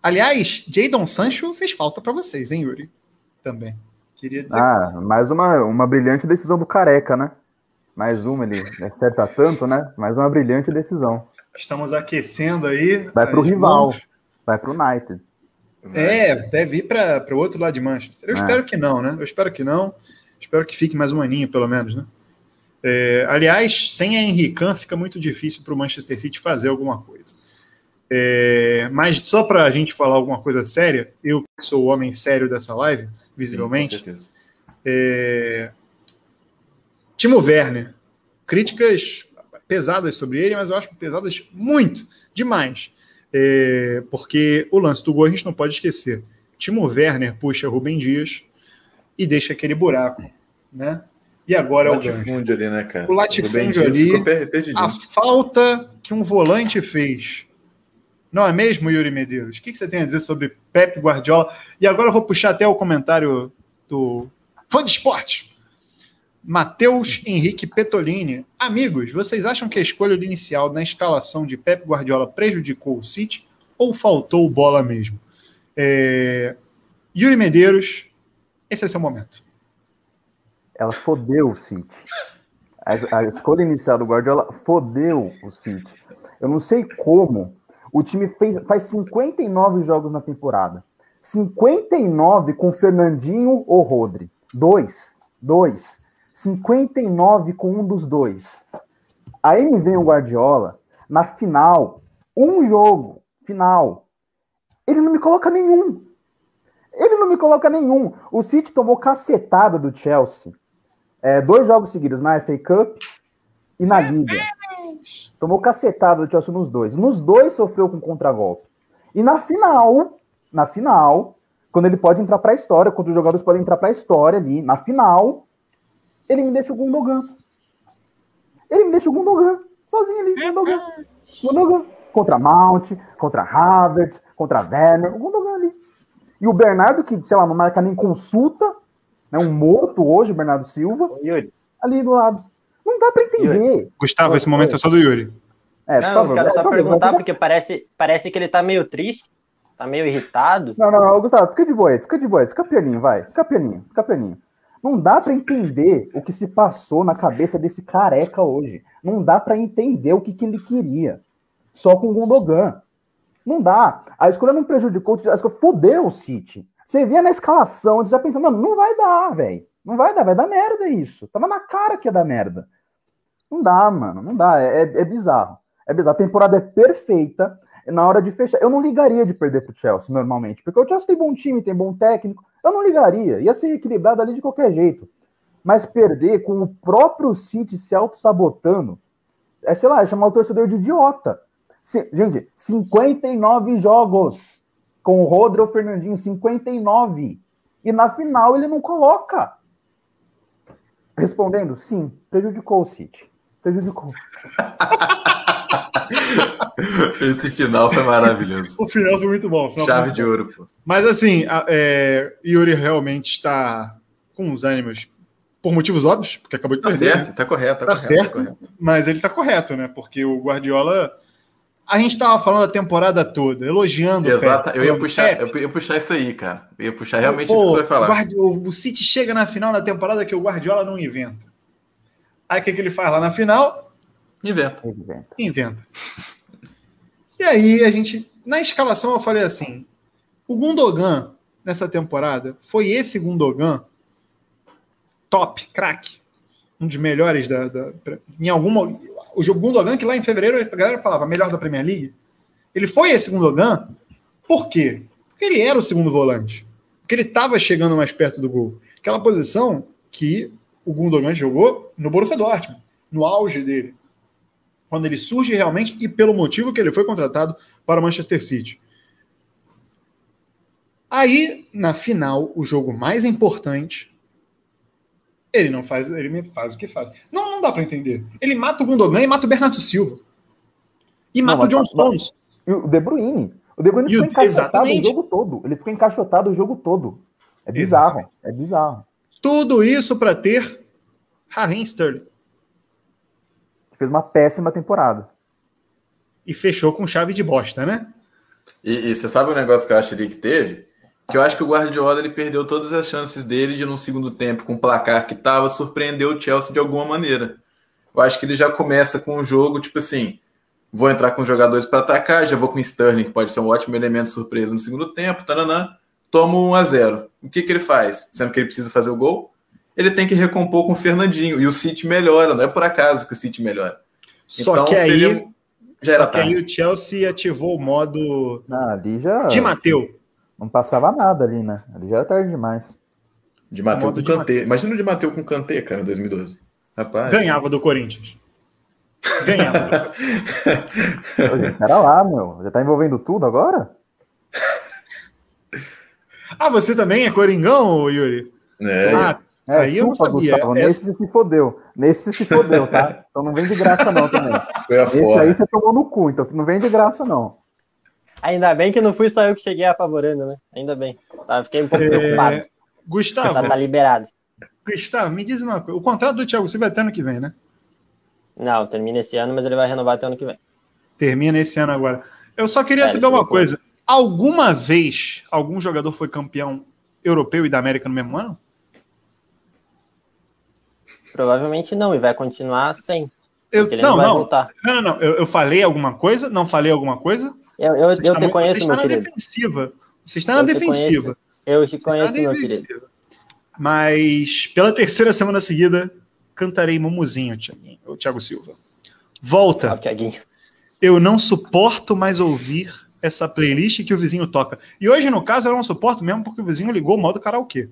Aliás, Jadon Sancho fez falta para vocês, hein, Yuri? Também. Queria dizer. Ah, mais uma, uma brilhante decisão do Careca, né? Mais uma, ele acerta tanto, né? Mais uma brilhante decisão. Estamos aquecendo aí. Vai pro as rival. mãos. Vai pro United. É, deve ir para o outro lado de Manchester. Eu É. espero que não, né? Eu espero que não. Espero que fique mais um aninho, pelo menos, né? É, aliás, sem a Henrican fica muito difícil para o Manchester City fazer alguma coisa. É, mas só para a gente falar alguma coisa séria, eu que sou o homem sério dessa live, visivelmente, Sim, com certeza. é... Timo Werner. Críticas pesadas sobre ele, mas eu acho pesadas muito, demais. É, Porque o lance do gol a gente não pode esquecer. Timo Werner puxa Rubem Dias e deixa aquele buraco, né? E agora é o gancho. latifúndio ali, né, cara? O latifúndio ali. A falta que um volante fez. Não é mesmo, Yuri Medeiros? O que você tem a dizer sobre Pep Guardiola? E agora eu vou puxar até o comentário do fã de esporte. Matheus Henrique Petolini. Amigos, vocês acham que a escolha inicial na escalação de Pep Guardiola prejudicou o City ou faltou bola mesmo? É, Yuri Medeiros, esse é seu momento. Ela fodeu o City. A, a escolha inicial do Guardiola fodeu o City. Eu não sei como. O time fez, faz 59 jogos na temporada. 59 com Fernandinho ou Rodri. Dois. Dois. 59 com um dos dois. Aí me vem o Guardiola na final. Um jogo. Final. Ele não me coloca nenhum. Ele não me coloca nenhum. O City tomou cacetada do Chelsea. É, dois jogos seguidos na FA Cup e na Liga. Tomou cacetada do Chelsea nos dois. Nos dois sofreu com contragolpe. E na final, na final, quando ele pode entrar para a história, quando os jogadores podem entrar para a história ali, na final, ele me deixa o Gundogan. Ele me deixa o Gundogan, sozinho ali, Gundogan. Gundogan. Contra Mount, contra Havertz, contra Werner, o Gundogan ali. E o Bernardo, que, sei lá, não marca nem consulta, né, um morto hoje, o Bernardo Silva, ali do lado. Não dá para entender. Gustavo, Oi, esse momento é só do Yuri. É, não, eu favor, quero só perguntar, porque parece, parece que ele tá meio triste, tá meio irritado. Não, não, não, Gustavo, fica de boa fica de boa fica pianinho, vai, fica pianinho, fica pianinho. Não dá pra entender o que se passou na cabeça desse careca hoje. Não dá pra entender o que, que ele queria. Só com o Gundogan. Não dá. A escolha não prejudicou, a escolha fodeu o City. Você via na escalação, você já pensa, mano, não vai dar, velho. Não vai dar, vai dar merda isso. Tava na cara que ia dar merda. Não dá, mano, não dá. É, é bizarro. É bizarro. A temporada é perfeita. Na hora de fechar, eu não ligaria de perder pro Chelsea normalmente, porque o Chelsea tem bom time, tem bom técnico. Eu não ligaria. Ia ser equilibrado ali de qualquer jeito. Mas perder com o próprio City se auto-sabotando, é, sei lá, é chamar o torcedor de idiota. gente, 59 jogos com o Rodrigo Fernandinho, 59. E na final ele não coloca. Respondendo, sim, prejudicou o City. Prejudicou. Esse final foi maravilhoso. o final foi muito bom. Chave de ouro, pô. Mas assim, é, Yuri realmente está com os ânimos por motivos óbvios, porque acabou de tá perder. Certo, tá correto, tá, tá correto, certo, tá correto. Mas ele tá correto, né? Porque o Guardiola. A gente tava falando a temporada toda, elogiando Exato, eu ia puxar, eu ia puxar isso aí, cara. Eu ia puxar realmente Pô, isso que você vai falar. Guardiola, o City chega na final da temporada que o Guardiola não inventa. Aí o que, que ele faz lá na final? Inventa. Inventa. E aí a gente, na escalação eu falei assim, o Gundogan nessa temporada foi esse Gundogan top, craque, um dos melhores da, da, em alguma o jogo Gundogan que lá em fevereiro a galera falava melhor da Premier League. Ele foi esse Gundogan, por quê? Porque ele era o segundo volante. Porque ele estava chegando mais perto do gol. Aquela posição que o Gundogan jogou no Borussia Dortmund, no auge dele. Quando ele surge realmente e pelo motivo que ele foi contratado para o Manchester City. Aí, na final, o jogo mais importante, ele não faz, ele faz o que faz. Não, não dá para entender. Ele mata o Gundogan e mata o Bernardo Silva. E mata não, o John Stones. E o De Bruyne. O De Bruyne ficou encaixotado exatamente. o jogo todo. Ele ficou encaixotado o jogo todo. É bizarro. É bizarro. Tudo isso para ter Raheem Sterling. Fez uma péssima temporada. E fechou com chave de bosta, né? E, e você sabe o negócio que eu acho ali que teve? que eu acho que o Guardiola ele perdeu todas as chances dele de, no segundo tempo, com o placar que estava, surpreender o Chelsea de alguma maneira. Eu acho que ele já começa com o jogo, tipo assim, vou entrar com jogadores para atacar, já vou com o Sterling, que pode ser um ótimo elemento surpresa no segundo tempo, tananã, tomo 1 a 0 O que, que ele faz? Sendo que ele precisa fazer o gol, ele tem que recompor com o Fernandinho, e o City melhora, não é por acaso que o City melhora. Só então, que aí... Já era Só que aí o Chelsea ativou o modo não, ali já... de Mateu. Não passava nada ali, né? Ali já era tarde demais. De Mateu com Kanté. Imagina o de Mateu com Kanté, cara, em 2012. Rapaz. Ganhava do Corinthians. Ganhava. Pera lá, meu. Já tá envolvendo tudo agora? Ah, você também é Coringão, Yuri? É. Ah, é, aí eu não sabia. Gustavo, Essa... Nesse você se fodeu. Nesse você se fodeu, tá? Então não vem de graça, não, também. Foi a Esse aí você tomou no cu, então não vem de graça, não. Ainda bem que não fui só eu que cheguei apavorando, né? Ainda bem. Tá, fiquei um pouco é... preocupado. Gustavo. Tá, tá, liberado. Gustavo, me diz uma coisa. O contrato do Thiago Silva é até ano que vem, né? Não, termina esse ano, mas ele vai renovar até ano que vem. Termina esse ano agora. Eu só queria é, saber uma coisa. Alguma vez algum jogador foi campeão europeu e da América no mesmo ano? Provavelmente não, e vai continuar sem. Eu, não, não, não, não, não, eu, eu falei alguma coisa? Não falei alguma coisa? Eu, eu, eu te conheço, você está na querido. defensiva. Você está na defensiva. Eu te conheço, meu querido. Mas pela terceira semana seguida, cantarei Mumuzinho, Thiago Silva. Volta. Ah, eu não suporto mais ouvir essa playlist que o vizinho toca. E hoje, no caso, eu não suporto mesmo porque o vizinho ligou o modo karaokê.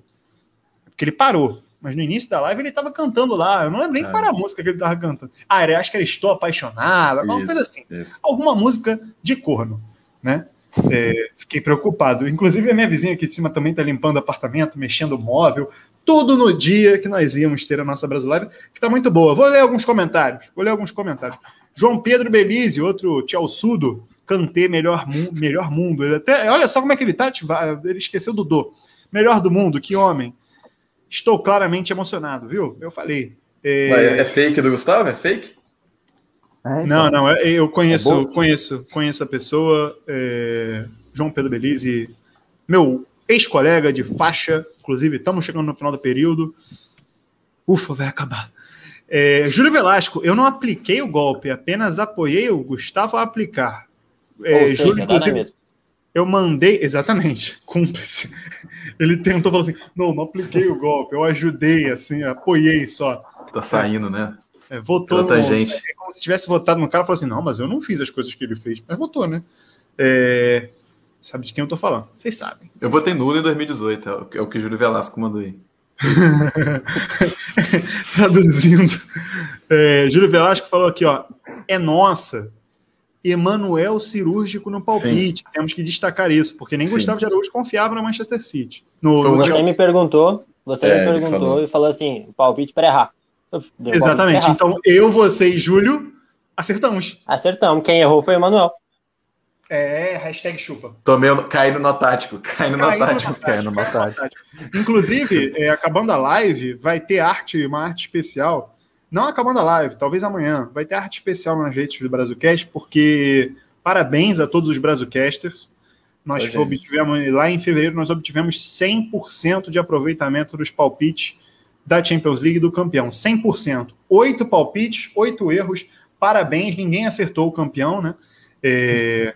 Porque ele parou. Mas no início da live ele estava cantando lá. Eu não lembro nem é. qual era a música que ele estava cantando. Ah, eu acho que era Estou Apaixonado, alguma isso, coisa assim. Isso. Alguma música de corno, né? É, fiquei preocupado. Inclusive, a minha vizinha aqui de cima também está limpando o apartamento, mexendo o móvel. Tudo no dia que nós íamos ter a nossa brasileira, que está muito boa. Vou ler alguns comentários. Vou ler alguns comentários. João Pedro Belize, outro Sudo, cantei melhor, mu melhor mundo. Ele até, olha só como é que ele tá. Ele esqueceu do do. Melhor do mundo, que homem. Estou claramente emocionado, viu? Eu falei. É, é fake do Gustavo? É fake? É, então. Não, não, é, eu conheço, é conheço, conheço a pessoa, é, João Pedro Belize, meu ex-colega de faixa, inclusive estamos chegando no final do período. Ufa, vai acabar. É, Júlio Velasco, eu não apliquei o golpe, apenas apoiei o Gustavo a aplicar. É, Júlio, tá inclusive, Eu mandei, exatamente, cúmplice. Ele tentou falar assim: não, não apliquei o golpe, eu ajudei, assim, apoiei só. Tá saindo, né? É, votou Tanta no, gente. É como se tivesse votado no cara e falou assim: não, mas eu não fiz as coisas que ele fez. Mas votou, né? É, sabe de quem eu tô falando? Vocês sabem. Eu votei nulo em 2018, é o que- é o que o Júlio Velasco mandou aí. Traduzindo. É, Júlio Velasco falou aqui, ó. É nossa. Emanuel cirúrgico no palpite. Temos que destacar isso, porque nem Sim. Gustavo de Araújo confiava no Manchester City. No, no Você Chelsea. me perguntou, você É, me perguntou falou. e falou assim, o palpite para errar. Exatamente. errar. Então, eu, você e Júlio acertamos. Acertamos. Quem errou foi o Emanuel. É, hashtag chupa. Tomei, o- caí no tático, caí no Caiu tático. no caiu no tático, Inclusive, é, acabando a live, vai ter arte, uma arte especial. Não acabando a live, talvez amanhã. Vai ter arte especial nas redes do Brazucast, porque parabéns a todos os Brazucasters. Nós obtivemos, lá em fevereiro, nós obtivemos 100% de aproveitamento dos palpites da Champions League do campeão. 100%. Oito palpites, oito erros. Parabéns, ninguém acertou o campeão, né? É,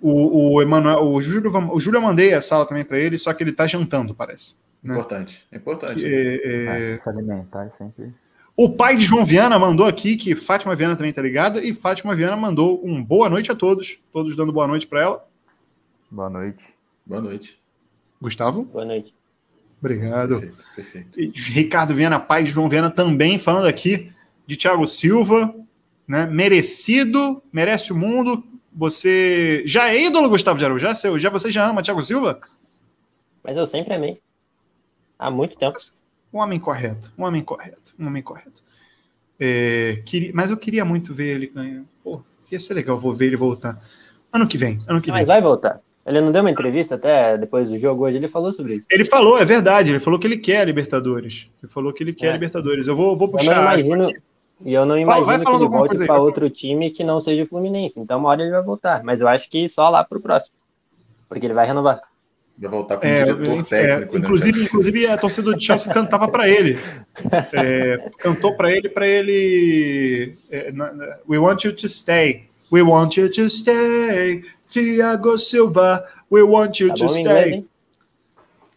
o, o Emanuel, o Júlio, o Júlio eu mandei a sala também para ele, só que ele tá jantando, parece. Né? Importante, é importante. É, é, se alimentar é sempre. o pai de João Viana mandou aqui que Fátima Viana também tá ligada e Fátima Viana mandou um boa noite a todos, todos dando boa noite para ela. Boa noite. Boa noite. Gustavo, Boa noite. obrigado. Perfeito, perfeito. E Ricardo Viana, pai de João Viana, também falando aqui de Thiago Silva, né? Merecido, merece o mundo. Você já é ídolo, Gustavo de Araújo? Já, seu, já você já ama Thiago Silva? Mas eu sempre amei. Há muito tempo. Um homem correto, um homem correto, um homem correto. É, queria- mas eu queria muito ver ele ganhar. Pô, ia ser legal, vou ver ele voltar. Ano que vem, ano que vem. Mas vai voltar. Ele não deu uma entrevista até depois do jogo hoje, ele falou sobre isso. Ele falou, é verdade, ele falou que ele quer a Libertadores. Ele falou que ele quer a É. Libertadores. Eu vou, vou Eu não puxar. imagino, e eu não imagino vai que falando ele volte para vai outro time que não seja o Fluminense. Então uma hora ele vai voltar. Mas eu acho que só lá pro próximo. Porque ele vai renovar. Vai voltar como É, diretor é, técnico, né? inclusive, inclusive a torcida do Chelsea cantava para ele. É, cantou para ele, para ele. é, na- na- We want you to stay. We want you to stay. Thiago Silva. We want you Tá to bom inglês, stay. hein?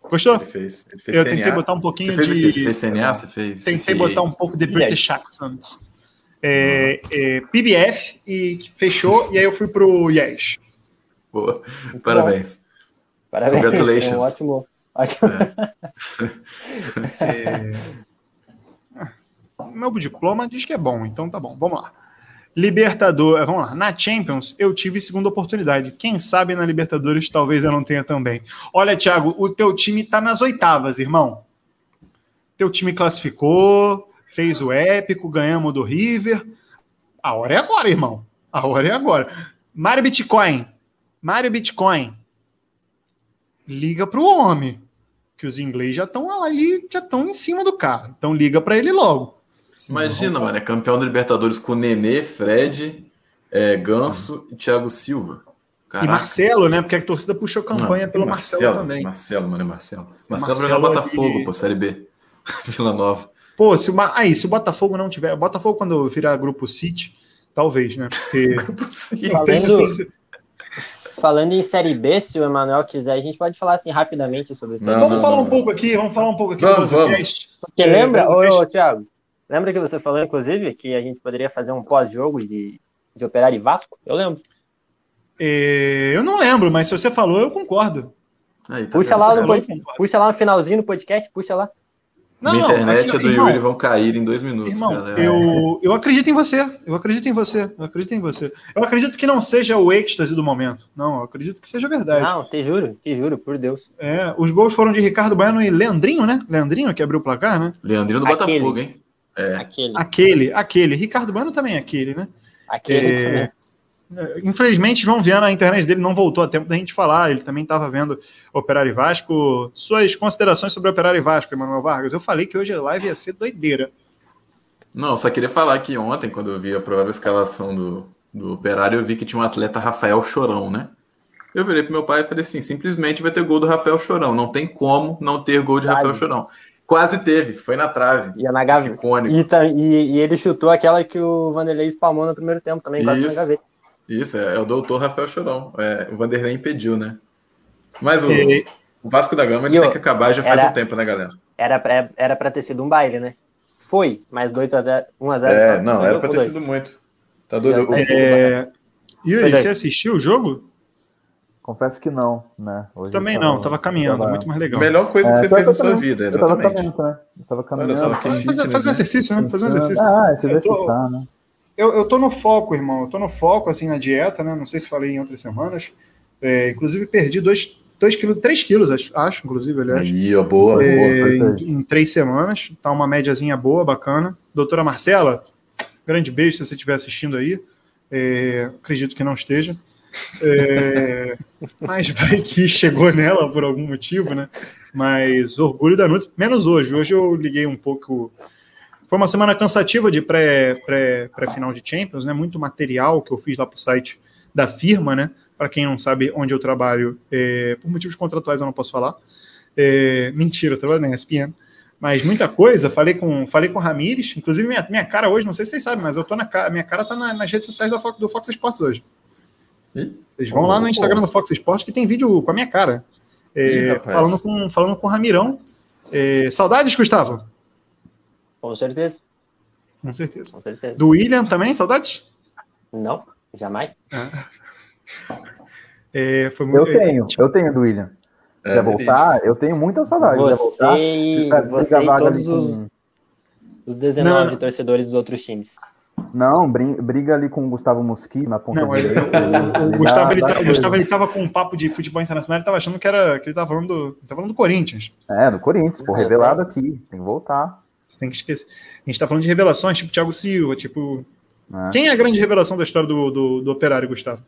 Gostou? Ele fez. Ele fez Eu CNA. tentei botar um pouquinho Você fez de. Você fez CNA? Você fez. Tentei CCA? botar um pouco de British accent. É, é, PBF e fechou, e aí eu fui pro Yes. Boa. Parabéns. Parabéns. Congratulations. É um ótimo. ótimo. Meu diploma diz que é bom, então tá bom. Vamos lá. Libertadores, vamos lá. Na Champions, eu tive segunda oportunidade. Quem sabe na Libertadores talvez eu não tenha também. Olha, Thiago, o teu time tá nas oitavas, irmão. Teu time classificou, fez o épico, ganhamos do River. A hora é agora, irmão. A hora é agora. Mário Bitcoin. Mário Bitcoin. Liga pro homem. Que os ingleses já estão ali, já estão em cima do cara. Então liga para ele logo. Imagina, mano, é campeão da Libertadores com Nenê, Fred, é, Ganso e Thiago Silva. E Caraca. Marcelo, né? Porque a torcida puxou campanha Não, pelo Marcelo, também. Marcelo, mano, é Marcelo. Marcelo, Marcelo jogar Botafogo, ali- pô, Série B. Vila Nova. Pô, se o, aí, se o Botafogo não tiver. O Botafogo, quando virar grupo City, talvez, né? Porque. Falando- Falando em Série B, se o Emanuel quiser, a gente pode falar assim rapidamente sobre isso. Vamos não, falar não, um pouco aqui, vamos falar um pouco aqui Vamos, do podcast. Porque É, lembra, o ô, ô, Thiago, lembra que você falou, inclusive, que a gente poderia fazer um pós-jogo de, de Operário e Vasco? Eu lembro. É, eu não lembro, mas se você falou, eu concordo. Aí, tá Puxa lá, no, puxa lá no finalzinho do podcast, puxa lá. Não, Minha não, internet aqui, e a do irmão, Yuri vão cair em dois minutos, Irmão, galera. eu, eu acredito em você. Eu acredito em você. Eu acredito em você. Eu acredito que não seja o êxtase do momento. Não, eu acredito que seja verdade. Não, te juro, te juro, por Deus. É, os gols foram de Ricardo Bueno e Leandrinho, né? Leandrinho que abriu o placar, né? Leandrinho do Aquele. Botafogo, hein? É. Aquele, Aquele, aquele. Ricardo Bueno também é aquele, né? aquele É, também. Infelizmente, João Viana, a internet dele não voltou a tempo da gente falar. Ele também estava vendo Operário e Vasco. Suas considerações sobre Operário e Vasco, Emanuel Vargas. Eu falei que hoje a live ia ser doideira. Não, eu só queria falar que ontem, quando eu vi a provável escalação do, do Operário, eu vi que tinha um atleta Rafael Chorão, né? Eu virei pro meu pai e falei assim: simplesmente vai ter gol do Rafael Chorão. Não tem como não ter gol de Quase. Rafael Chorão. Quase teve, foi na trave. Ia na Esse gaveta. E, e- e ele chutou aquela que o Vanderlei espalmou no primeiro tempo também, quase na gaveta. Isso, é, é o doutor Rafael Chorão. É, o Vanderlei impediu, né? Mas o, E- o Vasco da Gama ele E tem o- que acabar já faz era- um tempo, né, galera? Era pra, era pra ter sido um baile, né? Foi, mas 2x0, 1x0. É, não, era pra ter sido muito. Tá doido? É, É, Yuri, é. você assistiu o jogo? Confesso que não, né? Hoje Também eu não, tava caminhando, tava- muito mais A legal. melhor coisa que É, você pior fez que na sua vida, Eu tava exatamente. caminhando, né? Eu tava Olha caminhando. só, que Fazer, fitness, fazer um né? exercício, né? Fazer um exercício. Ah, Eu tô- exercitar, né? Eu, eu tô no foco, irmão. Eu tô no foco, assim, na dieta, né? Não sei se falei em outras semanas. É, inclusive, perdi 2 quilos, 3 quilos, acho, acho, inclusive, aliás. Aí, ó, boa, É, boa. em, em três semanas. Tá uma médiazinha boa, bacana. Doutora Marcela, grande beijo se você estiver assistindo aí. É, acredito que não esteja. É, mas vai que chegou nela por algum motivo, né? Mas orgulho da Nutri. Menos hoje. Hoje eu liguei um pouco. Foi uma semana cansativa de pré, pré, pré-final de Champions, né? Muito material que eu fiz lá pro site da firma, né? Para quem não sabe onde eu trabalho, é, por motivos contratuais eu não posso falar. É, mentira, eu trabalho na ESPN. Mas muita coisa, falei com falei com o Ramires, inclusive minha, minha cara hoje, não sei se vocês sabem, mas eu tô na cara, minha cara tá na- nas redes sociais da Fox, do Fox Sports hoje. Ih. Vocês vão lá no Instagram do Fox Sports que tem vídeo com a minha cara. É, Ih, falando, com, falando com o Ramirão. É, saudades, Gustavo? Com certeza, Com certeza. com certeza. Do William também, saudades? Não, jamais. É, foi Eu muito, tenho, eu tenho do William. É, Quer voltar? Eu tenho muita saudade. Quer voltar? Você e, você todos os, com- os 19 Não. torcedores dos outros times. Não, briga ali com o Gustavo Mosquito na ponta Não, ele- o, o Gustavo, ele, tá-. Gustavo ele tava com um papo de futebol internacional, ele tava achando que, era, que ele tava falando do, tava falando do Corinthians. É, no Corinthians, pô, revelado aqui. Tem que voltar. Tem que esquecer. A gente tá falando de revelações, tipo Thiago Silva, tipo. né? Quem é a grande revelação da história do, do, do operário, Gustavo?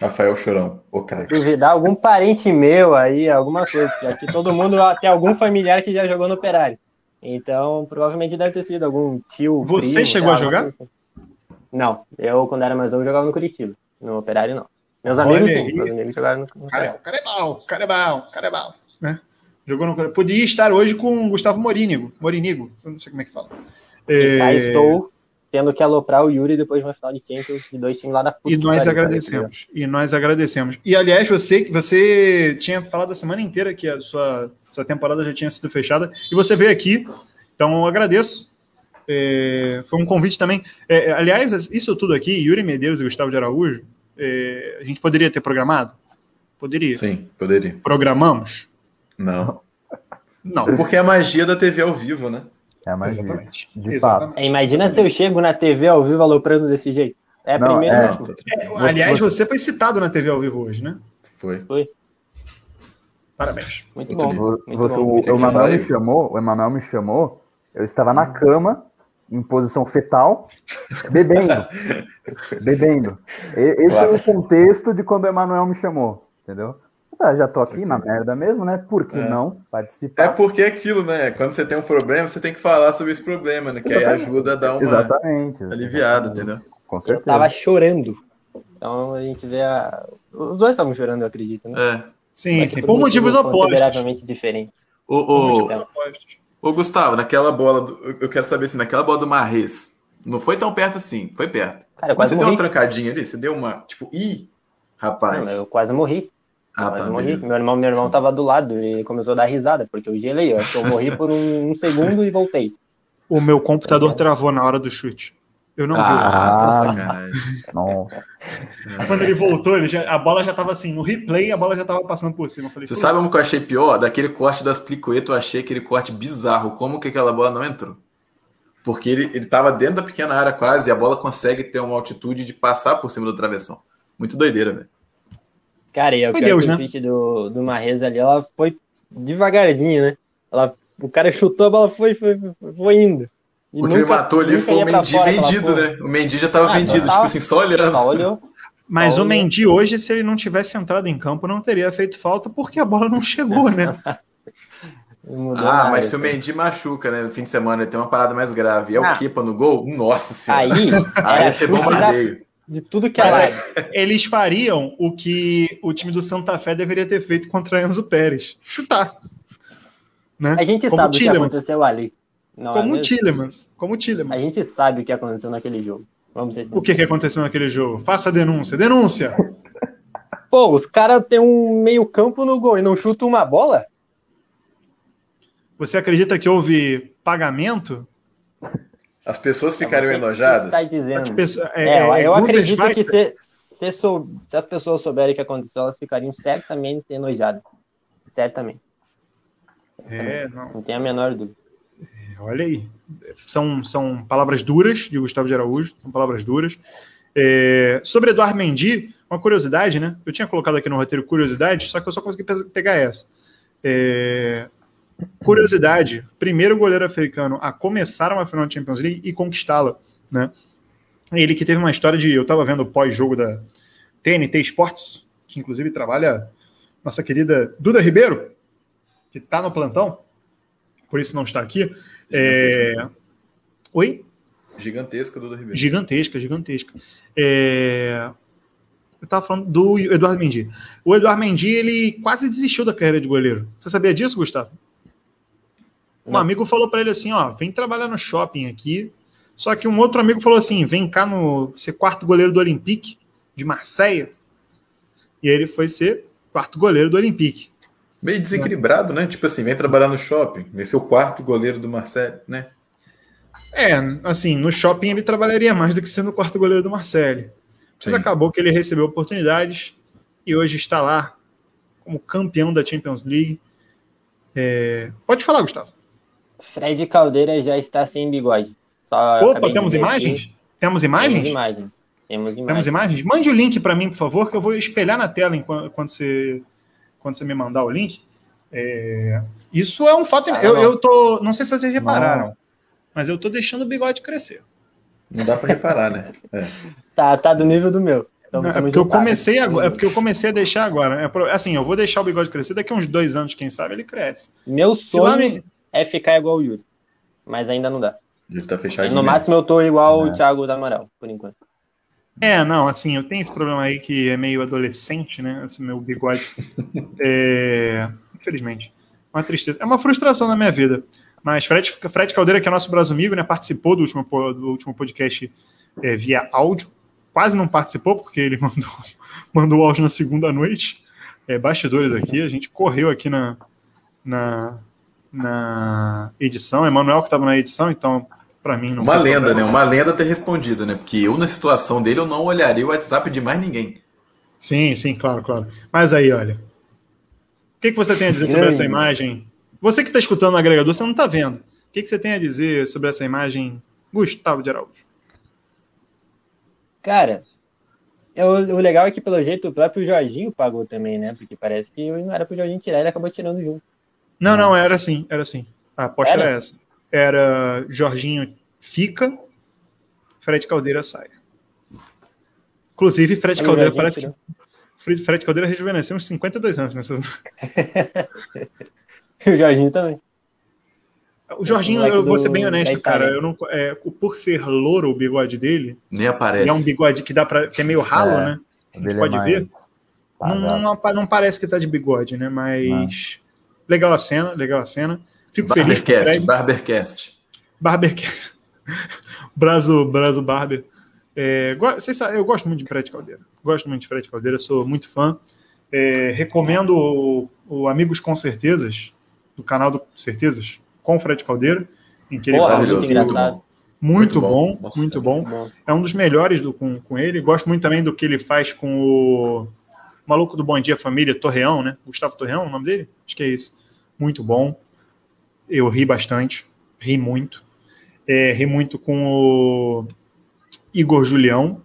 Rafael Chorão, o cara. Duvidar algum parente meu aí, alguma coisa. Aqui todo mundo tem algum familiar que já jogou no Operário. Então, provavelmente deve ter sido algum tio. Você primo, chegou a jogar? assim. Não, eu, quando era mais novo, jogava no Curitiba. No Operário, não. Meus Olha amigos, aí. sim. Meus amigos jogaram no, no Cara, o cara é bom, o cara é bom, o cara é bom. Né? Jogou no... Podia estar hoje com o Gustavo Morínigo. Morinigo, eu não sei como é que fala. E cá É, estou tendo que aloprar o Yuri depois de uma final de Champions de dois times lá da puta E nós pariu, agradecemos. E nós agradecemos. E aliás, você você tinha falado a semana inteira que a sua, sua temporada já tinha sido fechada e você veio aqui. Então eu agradeço. É, foi um convite também. É, aliás, isso tudo aqui, Yuri Medeiros e Gustavo de Araújo, é, a gente poderia ter programado? Poderia. Sim, poderia. Programamos? Não. Não. Porque é a magia da TV ao vivo, né? É a magia. Exatamente. De Exatamente. É, Imagina se eu chego na TV ao vivo aloprando desse jeito. É a Não, primeira é. É, aliás, Você- você foi citado na TV ao vivo hoje, né? Foi. Parabéns. Muito Muito bom. Muito Você, bom. o, O o você Emanuel me chamou, o Emanuel me chamou, eu estava na cama, em posição fetal, bebendo. bebendo. E- esse é o contexto de quando o Emanuel me chamou, entendeu? Ah, já tô aqui na merda mesmo, né? Por que É. não É participar? porque é aquilo, né? Quando você tem um problema, você tem que falar sobre esse problema, né? Que aí ajuda a dar uma Exatamente. aliviada, exatamente. entendeu? Com Eu certeza. tava chorando. Então a gente vê a. Os dois estavam chorando, eu acredito, né? É. Sim, Mas sim. Por motivos opostos. Consideravelmente diferentes. Motivos opostos. ô, Gustavo, naquela bola, do- eu quero saber assim, naquela bola do Marres, não foi tão perto assim, foi perto. Cara, eu Mas quase você deu morri. uma trancadinha ali? Você deu uma, tipo, ih, rapaz. Não, eu quase morri. Ah, tá, morri. Meu irmão, meu irmão tava do lado e começou a dar risada, porque eu gelei. Eu acho que eu morri por um, um segundo e voltei. O meu computador travou na hora do chute. Eu não vi. Ah, tá Ah. Quando ele voltou, ele já- a bola já tava assim, no replay, a bola já tava passando por cima. Eu falei, Você "Putz, sabe como que eu achei pior? Daquele corte das plicoetas, eu achei aquele corte bizarro. Como que aquela bola não entrou? Porque ele, ele tava dentro da pequena área quase e a bola consegue ter uma altitude de passar por cima do travessão. Muito doideira, velho. Cara, e o Foi pior Deus, que o né? chute do, do Marrez ali, ela foi devagarzinho, né? Ela, o cara chutou, a bola foi, foi, foi, foi indo. E O que me matou ali nunca foi o Mendy vendido, né? O Mendy já tava Ah, vendido, tipo assim, só olhando. Só olhou. Mas o. Mendy hoje, se ele não tivesse entrado em campo, não teria feito falta porque a bola não chegou, né? Ah, mas se o assim. Mendy machuca, né? No fim de semana ele tem uma parada mais grave. É o Ah. Kepa no gol? Nossa senhora. Aí, Aí ia ser chute da- bombardeio. De tudo que é lado. Eles fariam o que o time do Santa Fé deveria ter feito contra Enzo Pérez. Chutar. Né? A gente Como sabe o que Tillemans. aconteceu ali. Não é Como o mesmo? Tillemans. Como o A Tillemans. gente sabe o que aconteceu naquele jogo. Vamos ser O que, que aconteceu naquele jogo? Faça a denúncia. Denúncia! Pô, os caras têm um meio campo no gol e não chutam uma bola? Você acredita que houve pagamento? As pessoas É você que enojadas. Está As dizendo. pessoas- É, é, eu Gunter acredito que se, se, sou- se as pessoas souberem o que aconteceu, elas ficariam certamente enojadas. Certamente. É, não. Não tem a menor dúvida. Olha aí. São, são palavras duras de Gustavo de Araújo, são palavras duras. É, sobre Eduardo Mendy, uma curiosidade, né? Eu tinha colocado aqui no roteiro curiosidade, só que eu só consegui pe- pegar essa. É, curiosidade: primeiro goleiro africano a começar uma final de Champions League e conquistá-la, né? Ele que teve uma história de. Eu estava vendo o pós-jogo da TNT Sports, que inclusive trabalha nossa querida Duda Ribeiro, que está no plantão, por isso não está aqui. É... Oi? Gigantesca do Ribeiro. Gigantesca, gigantesca. É, Eu estava falando do Eduardo Mendy. O Eduardo Mendy, ele quase desistiu da carreira de goleiro. Você sabia disso, Gustavo? Um Não. amigo falou para ele assim, ó, vem trabalhar no shopping aqui. Só que um outro amigo falou assim, vem cá no ser quarto goleiro do Olympique de Marseille. E ele foi ser quarto goleiro do Olympique. Meio desequilibrado, né? Tipo assim, vem trabalhar no shopping, vem ser o quarto goleiro do Marcelo, né? É, assim, no shopping ele trabalharia mais do que sendo o quarto goleiro do Marseille. Mas Sim. acabou que ele recebeu oportunidades e hoje está lá como campeão da Champions League. É, Pode falar, Gustavo. Fred Caldeira já está sem bigode. Só Opa, temos imagens? aqui. Temos Temos imagens? imagens. Temos imagens. Temos imagens? Mande o link para mim, por favor, que eu vou espelhar na tela enquanto, quando, você, quando você me mandar o link. É, Isso é um fato. Ah, eu, não. eu tô. Não sei se vocês repararam, Não. mas eu tô deixando o bigode crescer. Não dá pra reparar, né? É. Tá, tá do nível do meu. Então, Não, é porque eu comecei agora, é porque eu comecei a deixar agora. É assim, eu vou deixar o bigode crescer daqui a uns dois anos, quem sabe ele cresce. Meu Se lá sonho é ficar igual o Yuri. Mas ainda não dá. Ele tá fechadinho. no mesmo. máximo eu tô igual É. o Thiago da Amaral, por enquanto. É, não, assim, eu tenho esse problema aí que é meio adolescente, né? Esse meu bigode. É, Infelizmente. Uma tristeza. É uma frustração na minha vida. Mas Fred, Fred Caldeira, que é nosso braço amigo, né? Participou do último, do último podcast é, via áudio. Quase não participou, porque ele mandou, mandou o áudio na segunda noite. É, bastidores aqui, a gente correu aqui na, na, na edição. Emanuel que estava na edição, então, para mim, não Uma foi lenda, né? problema. Uma lenda ter respondido, né? Porque eu, na situação dele, eu não olharia o WhatsApp de mais ninguém. Sim, sim, claro, claro. Mas aí, olha. O que, que você tem a dizer sobre essa imagem? Você que está escutando no agregador, você não está vendo. O que, que você tem a dizer sobre essa imagem, Gustavo de Araújo? Cara, eu- o legal é que, pelo jeito, o próprio Jorginho pagou também, né? Porque parece que não era pro Jorginho tirar, ele acabou tirando junto. Não, não, era assim, era assim. A aposta Era? era essa. Era Jorginho fica, Fred Caldeira sai. Inclusive, Fred Caldeira parece que. Fred, Fred Caldeira rejuvenesceu uns 52 anos nessa. E o Jorginho também. O Jorginho, eu vou ser bem honesto, cara. Eu não, é, por ser louro o bigode dele, Nem aparece. e é um bigode que dá para que é meio ralo, É. né? A gente dele pode é mais ver. Não, não, não parece que tá de bigode, né? Mas legal a cena, legal a cena. Fico feliz Barbercast, Fred. Barbercast. Barbercast. Brazo, Brazo Barber. É, vocês sabem, eu gosto muito de Fred Caldeira. Gosto muito de Fred Caldeira, sou muito fã. É, recomendo o, o Amigos com Certezas, do canal do Certezas, com o Fred Caldeira, em que ele Porra, fala muito engraçado. Muito, Muito bom. bom, Nossa, muito é bom. Bom. É um dos melhores do, com, com ele. Gosto muito também do que ele faz com o maluco do Bom Dia Família, Torreão, né? Gustavo Torreão, o nome dele? Acho que é isso. Muito bom. Eu ri bastante. Ri muito. É, ri muito com o Igor Julião.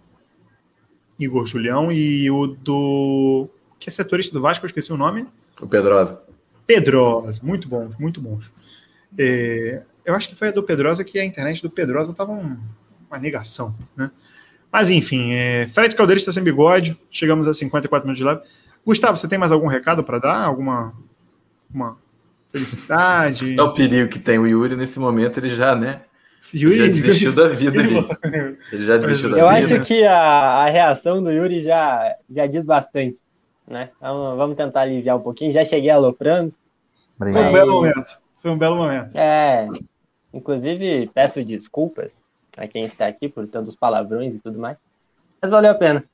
Igor Julião e o do. Que é setorista do Vasco, eu esqueci o nome. O Pedrosa. Pedrosa, muito bons, muito bons. É, eu acho que foi a do Pedrosa que a internet do Pedrosa tava um- uma negação, né? Mas enfim, é, Fred Caldeira está sem bigode, chegamos a 54 minutos de live. Gustavo, você tem mais algum recado para dar? Alguma uma felicidade? É o perigo que tem o Yuri nesse momento, ele já, né? Yuri, já desistiu da vida Ele ali. Ele já desistiu da Eu vida. acho né? que a, a reação do Yuri já, já diz bastante, né? Então, vamos tentar aliviar um pouquinho. Já cheguei aloprando. Foi um Obrigado. belo momento. Foi um belo momento. É, inclusive, peço desculpas a quem está aqui por tantos palavrões e tudo mais. Mas valeu a pena.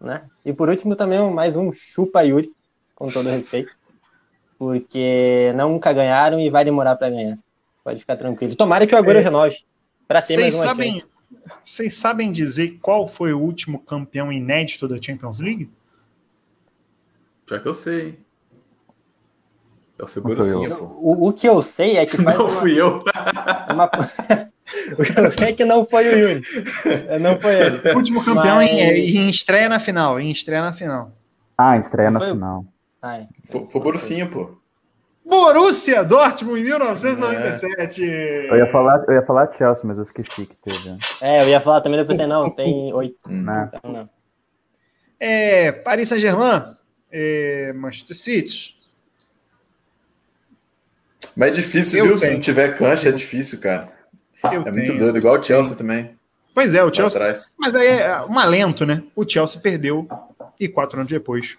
Né? E por último, também mais um chupa Yuri, com todo respeito. Porque nunca ganharam e vai demorar para ganhar. Pode ficar tranquilo. Tomara que o Agüero é, renove para ter mais uma sabem, chance. Vocês sabem dizer qual foi o último campeão inédito da Champions League? Já que eu sei. É o seguro sim. O, o, que eu sei é que faz Não uma, fui eu. Uma, o que é que não foi o Yuri. Não foi ele. O último campeão Mas... em, em, estreia na final. Em estreia na final. Ah, estreia na final. É. Foi, foi Borussia, pô. Borussia Dortmund em 1997. É. Eu ia falar, eu ia falar Chelsea, mas eu esqueci que teve. É, eu ia falar também, depois pensei, não, tem oito. Não. Então, não. É, Paris Saint-Germain, é, Manchester City, mas é difícil, eu viu? Tenho. Se não tiver cancha, é difícil, cara. Eu é muito doido, igual o Chelsea também. Pois é, o Chelsea. Mas aí é um alento, né? O Chelsea perdeu e quatro anos depois.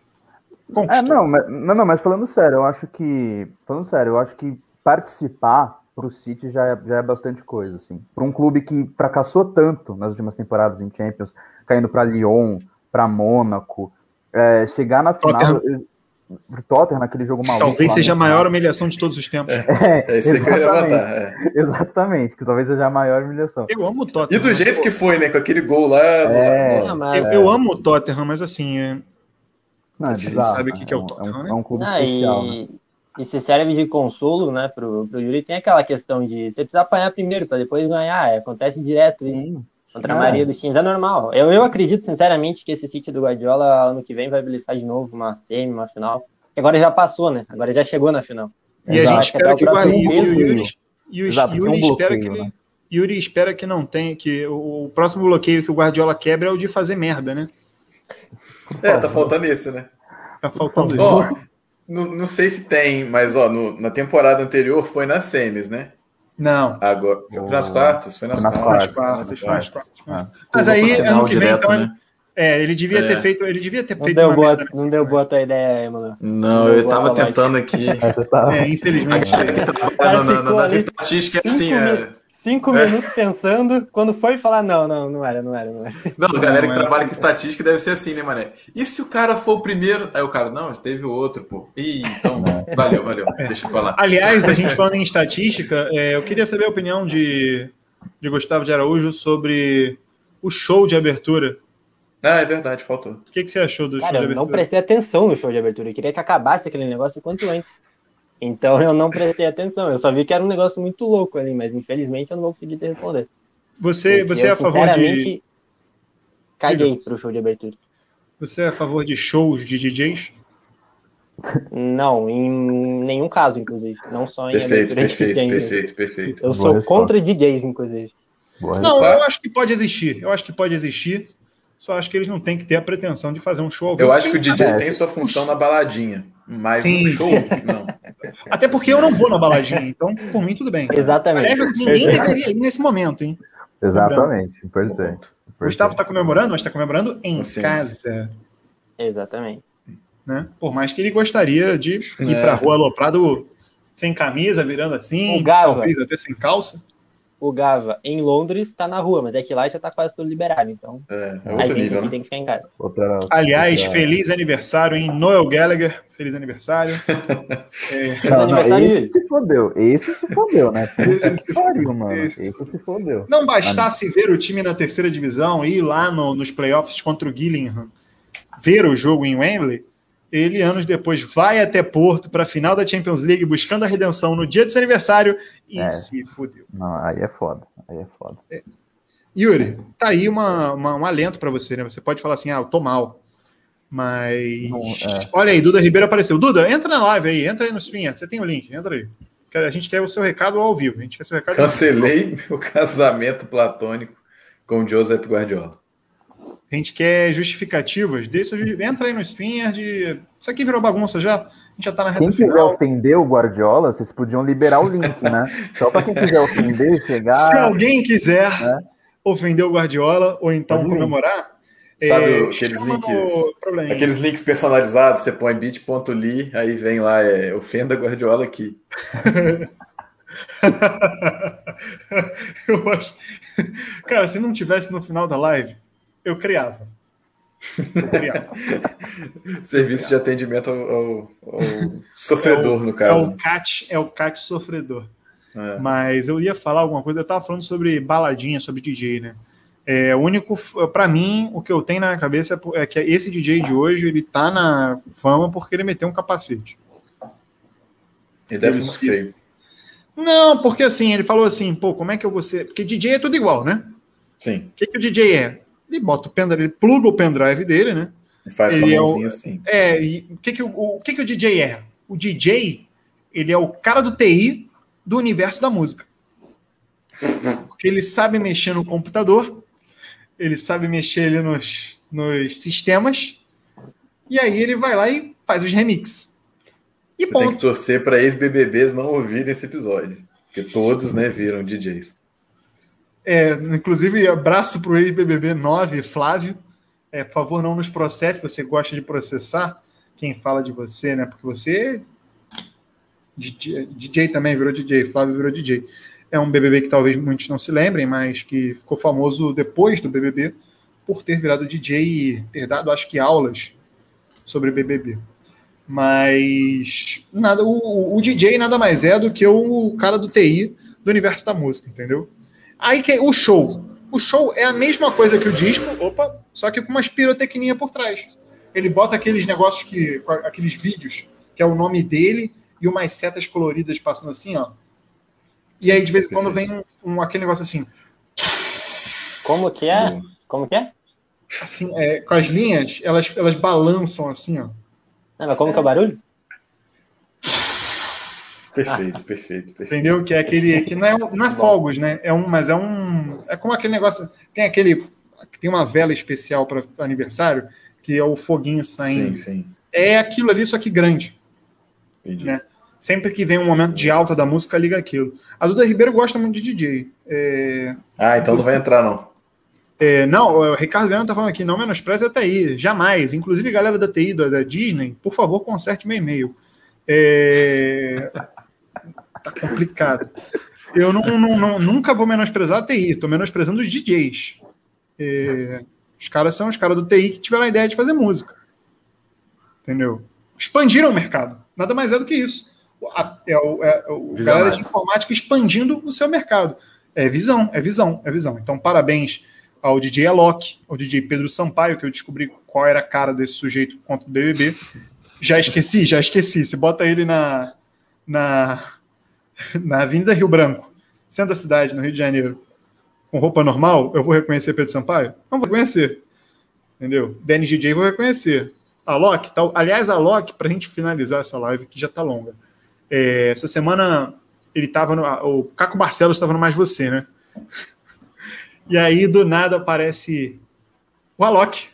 Conquistou. É, não, mas, não, mas falando sério, eu acho que. Falando sério, eu acho que participar para o City já é, já é bastante coisa, assim. Para um clube que fracassou tanto nas últimas temporadas em Champions, caindo para Lyon, para Mônaco, é, chegar na final pro Tottenham naquele jogo maluco. Talvez seja a maior humilhação de todos os tempos. É, é, é isso que eu ia levantar. É. Exatamente, que talvez seja a maior humilhação. Eu amo o Tottenham. E do jeito que foi, né? Com aquele gol lá. É, lá eu, eu, amo o Tottenham, mas assim. É... Não, a gente sabe o que, que é o Tottenham, é um, né? É um clube ah, especial. E... Né? E se serve de consolo, né, pro, pro Yuri, tem aquela questão de você precisa apanhar primeiro para depois ganhar. É, acontece direto isso. Sim. Contra a maioria dos times. É normal. Eu, eu acredito, sinceramente, que esse City do Guardiola ano que vem vai beliscar de novo uma semi, uma final agora já passou, né? Agora já chegou na final. E Exato. a gente espera que, o Yuri, Yuri, Yuri, espera que né? Yuri espera que não tenha, que o, o, próximo bloqueio que o Guardiola quebra é o de fazer merda, né? É, tá faltando isso, né? Tá faltando isso. Não, não sei se tem, mas ó, no, na temporada anterior foi nas semis, né? Não. Agora, foi nas quartas? Foi nas, nas quartas. quartas, quartas, quartas. Ah. Mas aí, ano que vem, direto, então, né? É, ele devia é. ter feito. Ele devia ter não feito. Deu boa, não deu boa a tua ideia, mano. Não, não eu tava tentando aqui. é, infelizmente. A na, na, nas estatísticas, assim. É... Cinco é. minutos pensando, quando foi falar, não, não, não era, não era, não era. Não, a galera que trabalha com estatística deve ser assim, né, mané? E se o cara for o primeiro? Aí o cara, não, teve o outro, pô. Ih, então, valeu, valeu, é. deixa eu falar. Aliás, a gente falando em estatística, é, eu queria saber a opinião de, de Gustavo de Araújo sobre o show de abertura ah, é verdade, faltou. O que, que você achou do Cara, show de abertura? Eu não prestei atenção no show de abertura. Eu queria que acabasse aquele negócio quanto antes. Então eu não prestei atenção. Eu só vi que era um negócio muito louco ali, mas infelizmente eu não vou conseguir te responder. Você, você é a favor de. Caguei pro show de abertura. Você é a favor de shows de DJs? Não, em nenhum caso, inclusive. Não só em perfeito, abertura perfeito, de DJ. Perfeito, perfeito. Eu sou contra DJs, inclusive. Não, eu acho que pode existir. Eu acho que pode existir. Só acho que eles não têm que ter a pretensão de fazer um show ao vivo. Eu acho que o DJ tem sua função na baladinha, mas sim, um show, não. Até porque eu não vou na baladinha, então por mim tudo bem. Exatamente. Aliás, ninguém deveria ir nesse momento, hein? Exatamente, importante. O Gustavo está comemorando, mas está comemorando em sim, casa. Exatamente. Né? Por mais que ele gostaria de ir é. para a rua aloprado sem camisa, virando assim, o Gava. talvez até sem calça o Gava em Londres está na rua, mas é que lá já está quase tudo liberado, então é, é a gente nível, né? tem que ficar em casa. Outra, Aliás, outra... feliz aniversário em Noel Gallagher, feliz aniversário. é... não, não, esse se fodeu, esse se fodeu, né? Esse se pariu, mano. Esse... esse se fodeu. Não bastasse ver o time na terceira divisão e ir lá no, nos playoffs contra o Gillingham, ver o jogo em Wembley, ele, anos depois, vai até Porto para a final da Champions League, buscando a redenção no dia de seu aniversário e é. se fudeu. Não, aí é foda. Aí é foda. É. Yuri, tá aí uma, uma um alento para você, né? Você pode falar assim, ah, eu tô mal. Mas. Não, é. Olha aí, Duda Ribeiro apareceu. Duda, entra na live aí, entra aí no stream. Você tem o link, entra aí. A gente quer o seu recado ao vivo. A gente quer seu recado Cancelei meu casamento platônico com Joseph Guardiola. A gente quer justificativas. Desse, entra aí no Spinner de. Isso aqui virou bagunça já. A gente já tá na reta Quem quiser ofender o Guardiola, vocês podiam liberar o link, né? Só para quem quiser ofender, chegar. Se alguém quiser né? ofender o Guardiola ou então Pode comemorar. Sabe é, aqueles links, aqueles links personalizados, você põe bit.ly, aí vem lá, é, ofenda Guardiola aqui. eu acho. Cara, se não tivesse no final da live, eu criava. Eu criava. Serviço de atendimento ao, ao, ao sofredor, é o, no caso. É o CAT, é o CAT sofredor. É. Mas eu ia falar alguma coisa, eu tava falando sobre baladinha, sobre DJ, né? É, o único, para mim, o que eu tenho na cabeça é, é que esse DJ de hoje, ele tá na fama porque ele meteu um capacete. Ele deve ser feio. Não, porque assim, ele falou assim, pô, como é que eu vou ser... Porque DJ é tudo igual, né? Sim. O que, que o DJ é? Ele bota o pendrive, ele pluga o pendrive dele, né? E faz ele é o, assim. É, e o que que o, o que que o DJ é? O DJ, ele é o cara do TI do universo da música. Porque ele sabe mexer no computador, ele sabe mexer ali nos, nos sistemas, e aí ele vai lá e faz os remixes. E Você ponto. tem que torcer para ex-BBBs não ouvirem esse episódio, porque todos né, viram DJs. É, inclusive, abraço para o ex-BBB 9, Flávio. É, por favor, não nos processe, você gosta de processar quem fala de você, né? Porque você DJ, DJ também virou DJ, Flávio virou DJ. É um BBB que talvez muitos não se lembrem, mas que ficou famoso depois do BBB por ter virado DJ e ter dado, acho que, aulas sobre BBB. Mas nada, o, o DJ nada mais é do que o cara do TI do universo da música, entendeu? Aí que o show. O show é a mesma coisa que o disco, opa, só que com uma pirotecnia por trás. Ele bota aqueles negócios que. aqueles vídeos, que é o nome dele, e umas setas coloridas passando assim, ó. E aí, de vez em quando, vem um, um, aquele negócio assim. Como que é? Como que é? Assim, é, com as linhas, elas, elas balançam assim, ó. Não, mas como é. que é o barulho? Perfeito, perfeito, perfeito. Entendeu? Que é aquele. Que não é, não é fogos, né? É um, mas é um. É como aquele negócio. Tem aquele. Tem uma vela especial para aniversário, que é o foguinho saindo. Sim, sim. É aquilo ali, só que grande. Entendi. Né? Sempre que vem um momento de alta da música, liga aquilo. A Duda Ribeiro gosta muito de DJ. É... Ah, então não vai entrar, não. É, não, o Ricardo Leandro tá falando aqui, não menospreze a TI, jamais. Inclusive, galera da TI, da, da Disney, por favor, conserte meu e-mail. É... tá complicado. Eu não, não, não, nunca vou menosprezar a TI, tô menosprezando os DJs. É... Os caras são os caras do TI que tiveram a ideia de fazer música. Entendeu? Expandiram o mercado. Nada mais é do que isso é o, é o galera de informática expandindo o seu mercado. É visão, é visão, é visão. Então, parabéns ao DJ Alok, ao DJ Pedro Sampaio, que eu descobri qual era a cara desse sujeito contra o BBB. Já esqueci, já esqueci. Você bota ele na, na, na Avenida Rio Branco, centro da cidade, no Rio de Janeiro, com roupa normal, eu vou reconhecer Pedro Sampaio? Não vou reconhecer. Entendeu? DJ vou reconhecer. Alok, tal. Aliás, Alok, para a gente finalizar essa live, que já está longa. É, essa semana ele tava no. O Caco Barcelos estava no Mais Você, né? E aí, do nada, aparece o Alok.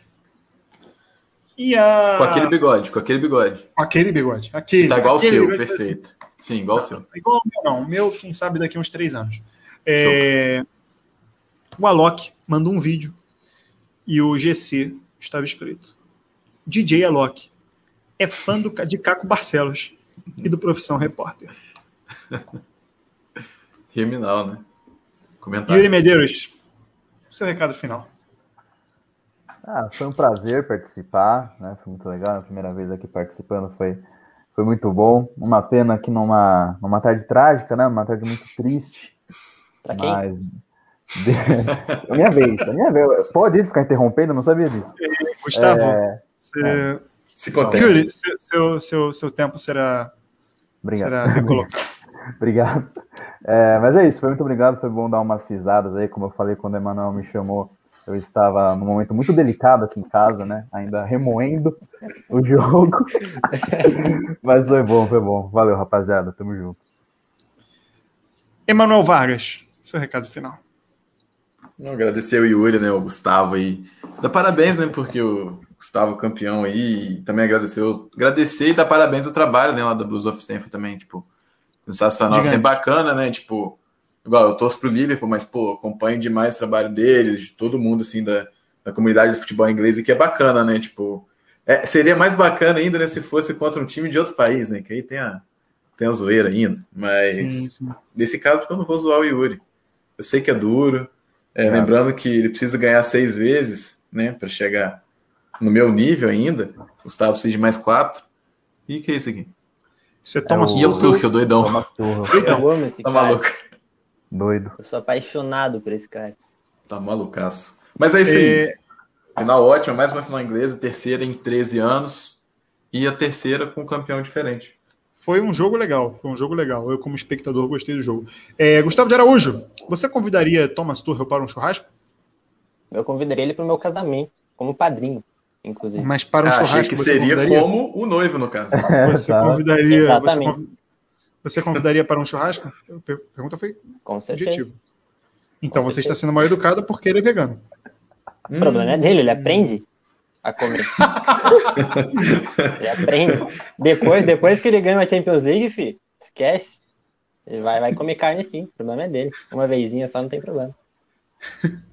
E a... Com aquele bigode, com aquele bigode. Com aquele bigode. Aquele, tá igual o seu, perfeito. Assim. Sim, igual o seu. Igual o meu, não. O meu, quem sabe, daqui a uns três anos. É... O Alok mandou um vídeo e o GC estava escrito: DJ Alok é fã do, de Caco Barcelos e do Profissão Repórter. Criminal, né? Comentário. Yuri Medeiros, seu recado final. Ah, foi um prazer participar, né? Foi muito legal. A primeira vez aqui participando foi, foi muito bom. Uma pena que numa, numa tarde trágica, né? Uma tarde muito triste. Pra quem? Mas. a minha vez, a minha vez. Pode ficar interrompendo, eu não sabia disso. Gustavo, é... você é. Se contente. Yuri, seu, seu, seu tempo será, obrigado. será recolocado. obrigado. É, mas é isso, foi muito obrigado. Foi bom dar umas risadas aí. Como eu falei quando o Emanuel me chamou, eu estava num momento muito delicado aqui em casa, né? Ainda remoendo o jogo. mas foi bom, foi bom. Valeu, rapaziada. Tamo junto. Emanuel Vargas, seu recado final. Agradecer o Yuri, né? O Gustavo aí. Dá parabéns, né? Porque o Gustavo campeão aí, também agradeceu, agradecer e dar parabéns ao trabalho, né, lá da Blues of Stanford também, tipo, sensacional, assim, bacana, né, tipo, igual eu torço pro Liverpool, mas, pô, acompanho demais o trabalho deles, de todo mundo, assim, da, da comunidade do futebol inglês, e que é bacana, né, tipo, é, seria mais bacana ainda, né, se fosse contra um time de outro país, né, que aí tem a tem a zoeira ainda, mas sim, sim. nesse caso eu não vou zoar o Yuri. Eu sei que é duro, é, é. lembrando que ele precisa ganhar seis vezes, né, para chegar no meu nível ainda. Gustavo precisa de mais quatro. E que é isso aqui? Você toma é o... E eu doidão. Toma Eu amo esse tá cara. maluco. Doido. Eu sou apaixonado por esse cara. Tá malucaço. Mas é isso aí. É... Final ótimo, mais uma final inglesa, terceira em 13 anos. E a terceira com um campeão diferente. Foi um jogo legal, foi um jogo legal. Eu, como espectador, gostei do jogo. É, Gustavo de Araújo, você convidaria Thomas Tuchel para um churrasco? Eu convidaria ele para o meu casamento, como padrinho, inclusive. Mas para um ah, churrasco. Achei que seria como o noivo, no caso. Você convidaria. Exatamente. Você, você convidaria para um churrasco? A pergunta foi Com certeza. objetiva. Então Com você certeza. está sendo mal educado porque ele é vegano. O problema é dele, ele aprende a comer. ele aprende. Depois, depois que ele ganha a Champions League, fi, esquece. Ele vai, vai comer carne sim, o problema é dele. Uma vezinha só não tem problema.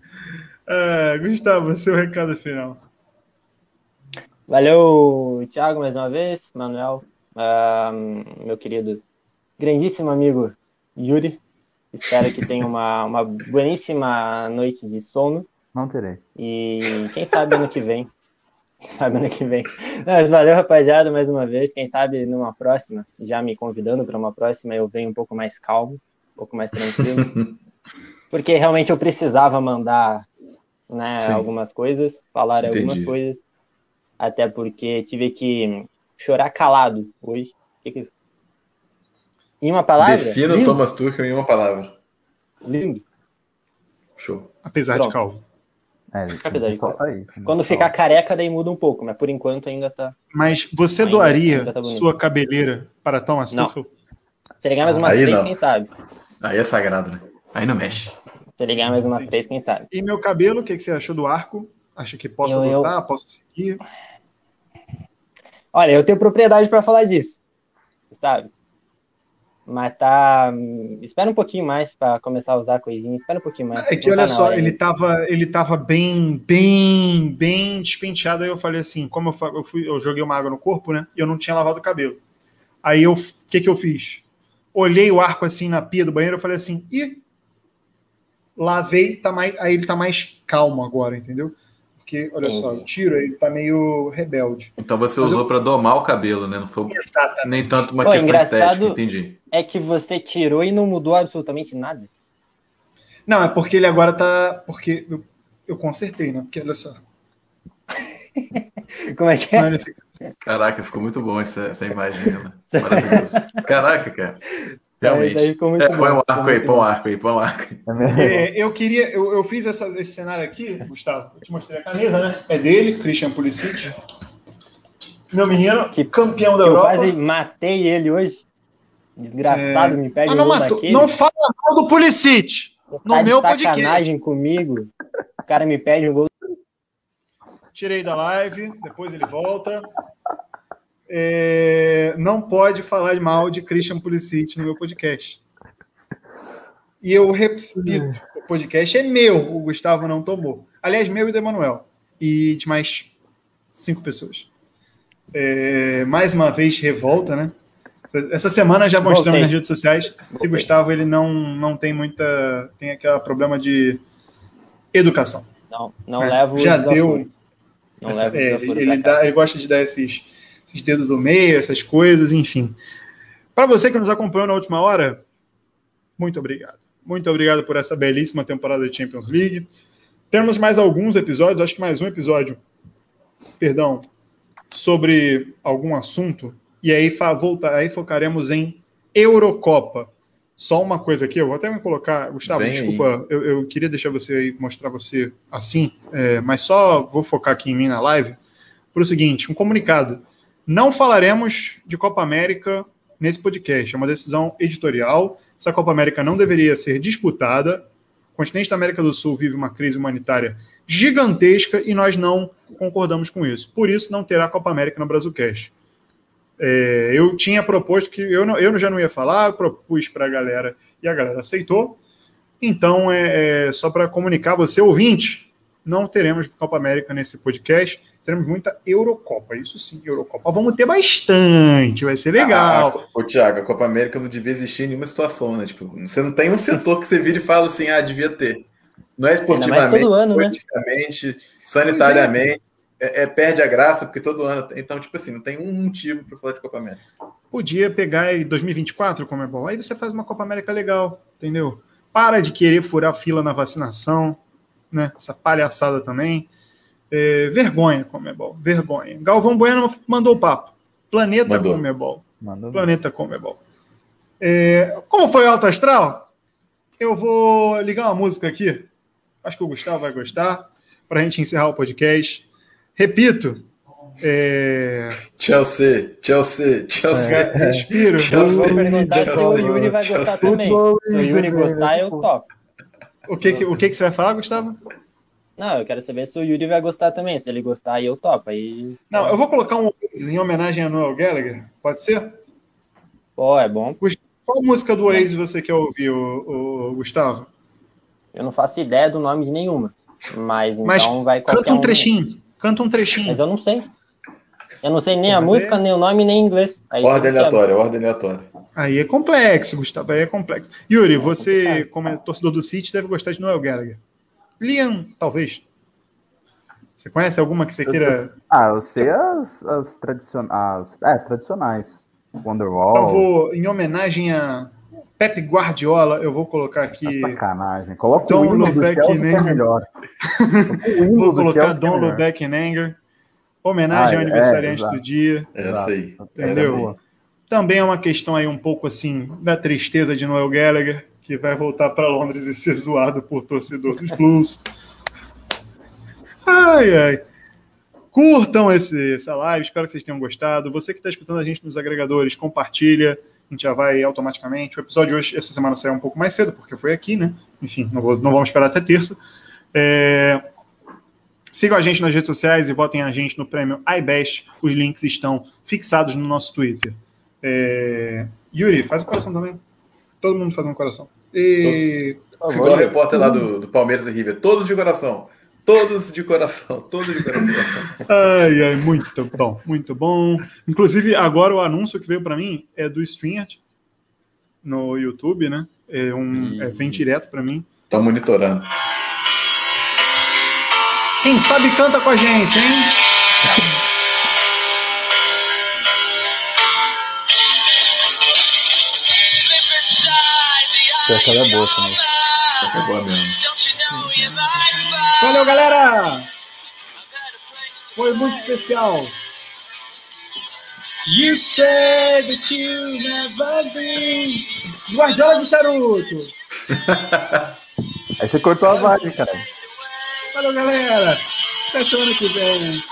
É, Gustavo, seu recado final. Valeu, Thiago, mais uma vez, Manuel, uh, meu querido, grandíssimo amigo Yuri. Espero que tenha uma, uma bueníssima noite de sono. Não terei. E quem sabe ano que vem. Quem sabe ano que vem. Mas valeu, rapaziada, mais uma vez. Quem sabe numa próxima, já me convidando para uma próxima, eu venho um pouco mais calmo, um pouco mais tranquilo. porque realmente eu precisava mandar né, algumas coisas, falar Entendi. algumas coisas. Até porque tive que chorar calado hoje. Em uma palavra? Defina o Thomas Tuchel em uma palavra. Lindo. Show. Apesar Pronto. de calvo. É, Apesar de calvo. Isso, né? Quando ficar careca, daí muda um pouco, mas por enquanto ainda tá. Mas você ainda, doaria ainda tá sua cabeleira para Thomas não. Tuchel? Se ligar mais umas Aí três, não. quem sabe? Aí é sagrado, né? Aí não mexe. Se ligar mais umas três, quem sabe? E meu cabelo, o que, que você achou do arco? Acha que posso eu, adotar? Eu... Posso seguir? Olha, eu tenho propriedade para falar disso, sabe? Mas tá. Espera um pouquinho mais para começar a usar a coisinha. Espera um pouquinho mais. É que olha tá só, ele tava, ele tava bem, bem, bem despenteado. Aí eu falei assim: como eu, eu, fui, eu joguei uma água no corpo, né? E eu não tinha lavado o cabelo. Aí eu, o que que eu fiz? Olhei o arco assim na pia do banheiro. Eu falei assim: ih, lavei, tá mais, aí ele tá mais calmo agora, entendeu? Porque, olha só, o tiro ele tá meio rebelde. Então você Mas usou eu... para domar o cabelo, né? Não foi Exatamente. nem tanto uma Pô, questão estética, entendi. É que você tirou e não mudou absolutamente nada. Não, é porque ele agora tá. Porque eu, eu consertei, né? Porque olha só. Como é que é? Assim. Caraca, ficou muito bom essa, essa imagem, né? Maravilhoso. Caraca, cara. Realmente. É, põe um arco aí, põe um arco aí, põe um arco aí. É, eu queria, eu, eu fiz essa, esse cenário aqui, Gustavo. Eu te mostrei a camisa, né? É dele, Christian Pulisic. Meu menino, que campeão da que Europa. Eu quase matei ele hoje. Desgraçado, é... me pede ah, não, um gol daquele. Não fala mal do Pulisic. no tá meu podcast. sacanagem comigo. O cara me pede um gol. Tirei da live, depois ele volta é, não pode falar mal de Christian Pulisic no meu podcast. E eu repito, o podcast é meu, o Gustavo não tomou. Aliás, meu e do Emanuel. E de mais cinco pessoas. É, mais uma vez, revolta, né? Essa semana já mostramos Voltei. nas redes sociais Voltei. que Gustavo ele não, não tem muita. tem aquele problema de educação. Não, não é, levo Já deu. Não levo é, ele, dá, ele gosta de dar esses esses dedos do meio, essas coisas, enfim. Para você que nos acompanhou na última hora, muito obrigado. Muito obrigado por essa belíssima temporada de Champions League. Temos mais alguns episódios, acho que mais um episódio, perdão, sobre algum assunto, e aí, volta, aí focaremos em Eurocopa. Só uma coisa aqui, eu vou até me colocar, Gustavo, Vem desculpa, eu, eu, queria deixar você aí, mostrar você assim, é, mas só vou focar aqui em mim na live, para o seguinte, um comunicado. Não falaremos de Copa América nesse podcast. É uma decisão editorial. Essa Copa América não deveria ser disputada. O continente da América do Sul vive uma crise humanitária gigantesca e nós não concordamos com isso. Por isso, não terá Copa América no Brasilcast. É, eu tinha proposto que eu, não, eu já não ia falar, propus para a galera e a galera aceitou. Então, é, é só para comunicar você, ouvinte, não teremos Copa América nesse podcast. Teremos muita Eurocopa. Isso sim, Eurocopa. Vamos ter bastante, vai ser legal. Ah, o Thiago, a Copa América não devia existir em nenhuma situação, né? Tipo, você não tem um setor que você vira e fala assim, ah, devia ter. Não é esportivamente, todo ano, né? politicamente, sanitariamente. É. É, perde a graça, porque todo ano. Então, tipo assim, não tem um motivo para falar de Copa América. Podia pegar em 2024, como é bom. Aí você faz uma Copa América legal, entendeu? Para de querer furar fila na vacinação, né? Essa palhaçada também. É, vergonha, Comebol. Vergonha. Galvão Bueno mandou o papo. Planeta mandou. Comebol. Mandou. Planeta Comebol. É, como foi o Alto Astral? Eu vou ligar uma música aqui. Acho que o Gustavo vai gostar. Para a gente encerrar o podcast. Repito. É... Chelsea, Chelsea, Chelsea. É, respiro. Chelsea, vou perguntar Chelsea, se o Yuri vai Chelsea, gostar também. Se o Yuri gostar, eu toco. O que, o que, que você vai falar, Gustavo? Não, eu quero saber se o Yuri vai gostar também. Se ele gostar, aí eu topo. Aí... Não, eu vou colocar um em homenagem a Noel Gallagher. Pode ser? Pô, é bom. Qual música do Oasis você quer ouvir, o, o, Gustavo? Eu não faço ideia do nome de nenhuma. Mas, mas então vai Canta um trechinho. Canta um trechinho. Mas eu não sei. Eu não sei nem a música, é... nem o nome, nem inglês. Aí ordem aleatória, ordem aleatória. Aí é complexo, Gustavo, aí é complexo. Yuri, você, como é torcedor do City, deve gostar de Noel Gallagher. Liam, talvez. Você conhece alguma que você queira. Ah, eu sei as, as, tradicionais. É, as tradicionais. Wonderwall. Então vou, em homenagem a Pep Guardiola, eu vou colocar aqui. É sacanagem. Coloca Don o Lubeck é melhor. vou colocar Don Lubeck in Anger. Homenagem ah, ao é, aniversariante é, do dia. Essa aí. Entendeu? Também é uma questão aí um pouco assim da tristeza de Noel Gallagher que vai voltar para Londres e ser zoado por torcedor dos Blues. Ai, ai. Curtam esse, essa live, espero que vocês tenham gostado. Você que está escutando a gente nos agregadores, compartilha, a gente já vai automaticamente. O episódio de hoje, essa semana, saiu um pouco mais cedo, porque foi aqui, né? Enfim, não, vou, não vamos esperar até terça. É... Sigam a gente nas redes sociais e votem a gente no prêmio iBest. Os links estão fixados no nosso Twitter. É... Yuri, faz o coração também. Todo mundo faz um coração. E... Todos. Igual o repórter lá do, do Palmeiras e River. Todos de coração. Todos de coração, todos de coração. Ai, ai, muito bom, muito bom. Inclusive, agora o anúncio que veio para mim é do StreamYard no YouTube, né? É um, é, vem direto para mim. Tô monitorando. Quem sabe canta com a gente, hein? Essa é boa também. É boa mesmo. Valeu, galera! Foi muito especial. You said that you never been. Guardiola de charuto. Aí você cortou a vibe, cara. Valeu, galera. Até semana que vem.